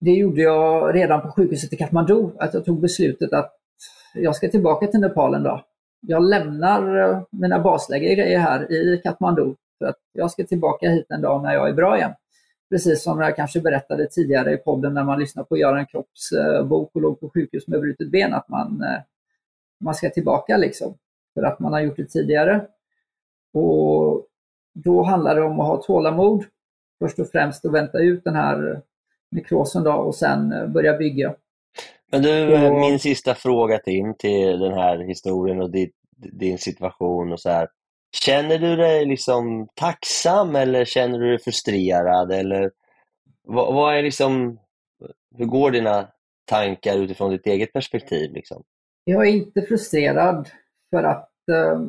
det gjorde jag redan på sjukhuset i Kathmandu, att jag tog beslutet att jag ska tillbaka till Nepal en dag. Jag lämnar eh, mina baslägergrejer här i Kathmandu för att jag ska tillbaka hit en dag när jag är bra igen. Precis som jag kanske berättade tidigare i podden när man lyssnade på Göran Kropps eh, bok och låg på sjukhus med brutet ben, att man, eh, man ska tillbaka liksom. För att man har gjort det tidigare. Och då handlar det om att ha tålamod. Först och främst och vänta ut den här nekrosen då och sen börja bygga. Men du, och... min sista fråga Tim, till den här historien och din, din situation och så här. Känner du dig liksom tacksam eller känner du dig frustrerad? Eller vad, vad är liksom, hur går dina tankar utifrån ditt eget perspektiv? Liksom? Jag är inte frustrerad för att eh,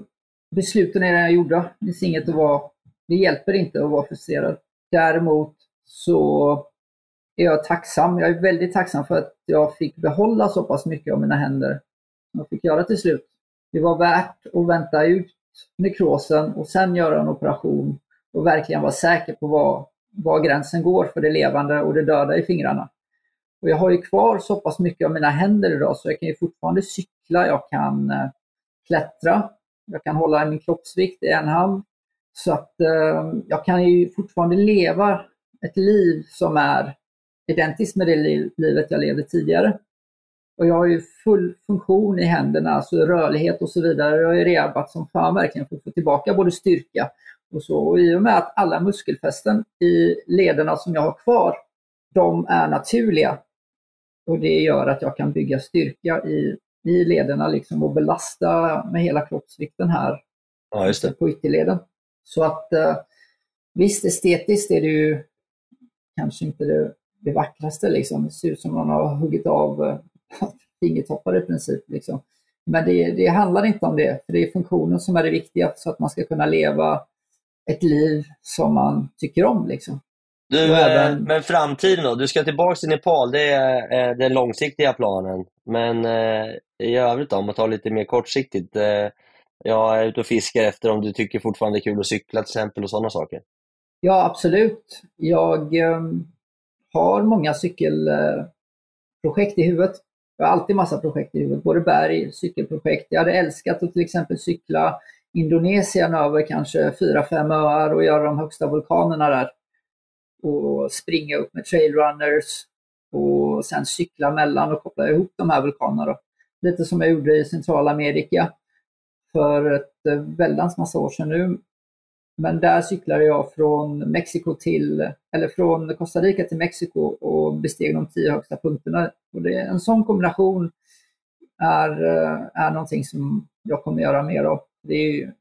besluten är redan gjorda. Det finns inget att vara, det hjälper inte att vara frustrerad. Däremot så är jag tacksam. Jag är väldigt tacksam för att jag fick behålla så pass mycket av mina händer. Jag fick göra till slut. Det var värt att vänta ut nekrosen och sen göra en operation och verkligen vara säker på var, var gränsen går för det levande och det döda i fingrarna. Och jag har ju kvar så pass mycket av mina händer idag så jag kan ju fortfarande cykla, jag kan eh, klättra, jag kan hålla min kroppsvikt i en hand. Så att eh, jag kan ju fortfarande leva ett liv som är identiskt med det livet jag levde tidigare. Och jag har ju full funktion i händerna, alltså rörlighet och så vidare. Jag har ju rehabat som fan verkligen för att få tillbaka både styrka och så. Och i och med att alla muskelfästen i lederna som jag har kvar, de är naturliga. Och det gör att jag kan bygga styrka i, i lederna liksom och belasta med hela kroppsvikten här ja, på ytterleden. Så att eh, visst, estetiskt är det ju kanske inte det, det vackraste. Liksom. Det ser ut som man har huggit av eh, [laughs] fingertoppar i princip. Liksom. Men det, det, handlar inte om det, för det är funktionen som är det viktiga så att man ska kunna leva ett liv som man tycker om. Liksom. Du, även... Men framtiden då? Du ska tillbaka till Nepal, det är den långsiktiga planen. Men eh, i övrigt då, om man tar lite mer kortsiktigt. Eh, jag är ute och fiskar efter om du tycker fortfarande det är kul att cykla till exempel och sådana saker. Ja, absolut. Jag eh, har många cykelprojekt i huvudet. Jag har alltid massa projekt i huvudet, både berg, cykelprojekt. Jag hade älskat att till exempel cykla Indonesien över kanske fyra, fem öar och göra de högsta vulkanerna där. Och springa upp med trailrunners och sen cykla mellan och koppla ihop de här vulkanerna. Lite som jag gjorde i Centralamerika för ett eh, väldans massa år sedan nu. Men där cyklade jag från Mexiko till, eller från Costa Rica till Mexiko och besteg de tio högsta punkterna. Och det, en sån kombination är, eh, är någonting som jag kommer göra mer av. Det är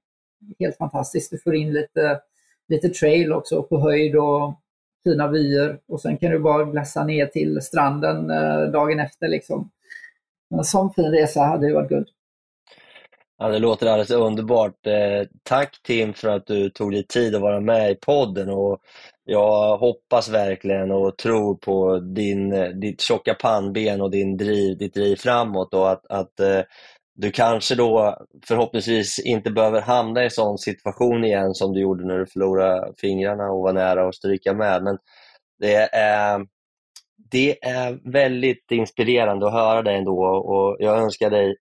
helt fantastiskt. Du får in lite, lite trail också på höjd och fina vyer och sen kan du bara glassa ner till stranden eh, dagen efter. Liksom. En sån fin resa hade ju varit guld. Ja, det låter alldeles underbart. Eh, tack Tim för att du tog dig tid att vara med i podden. Och jag hoppas verkligen och tror på din, eh, ditt tjocka pannben och din driv, ditt driv framåt och att, att eh, du kanske då förhoppningsvis inte behöver hamna i en sån situation igen som du gjorde när du förlorade fingrarna och var nära att stryka med. Men det är, det är väldigt inspirerande att höra dig ändå och jag önskar dig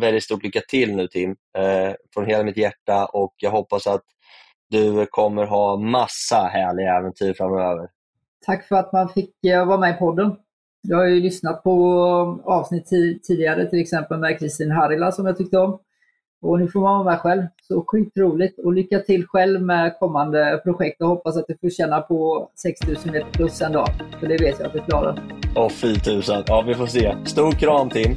väldigt stort lycka till nu Tim, eh, från hela mitt hjärta och jag hoppas att du kommer ha massa härliga äventyr framöver. Tack för att man fick eh, vara med i podden. Jag har ju lyssnat på avsnitt tidigare, till exempel med Kristin Harila som jag tyckte om. Och nu får man vara med själv. Så skitroligt. Och lycka till själv med kommande projekt och hoppas att du får känna på 6000 meter plus en dag. För det vet jag att du klarar. Åh, fy tusan. Ja, vi får se. Stor kram Tim!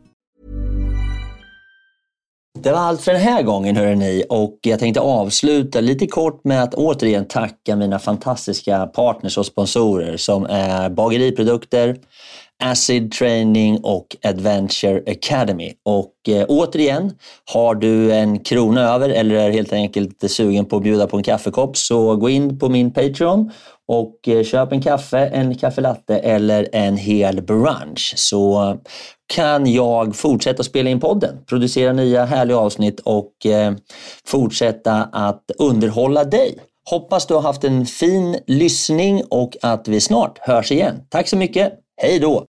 Det var allt för den här gången hörrni. Och jag tänkte avsluta lite kort med att återigen tacka mina fantastiska partners och sponsorer som är Bageriprodukter, Acid Training och Adventure Academy. Och eh, återigen, har du en krona över eller är helt enkelt sugen på att bjuda på en kaffekopp så gå in på min Patreon och eh, köp en kaffe, en kaffelatte eller en hel brunch så kan jag fortsätta spela in podden, producera nya härliga avsnitt och eh, fortsätta att underhålla dig. Hoppas du har haft en fin lyssning och att vi snart hörs igen. Tack så mycket. Hej då!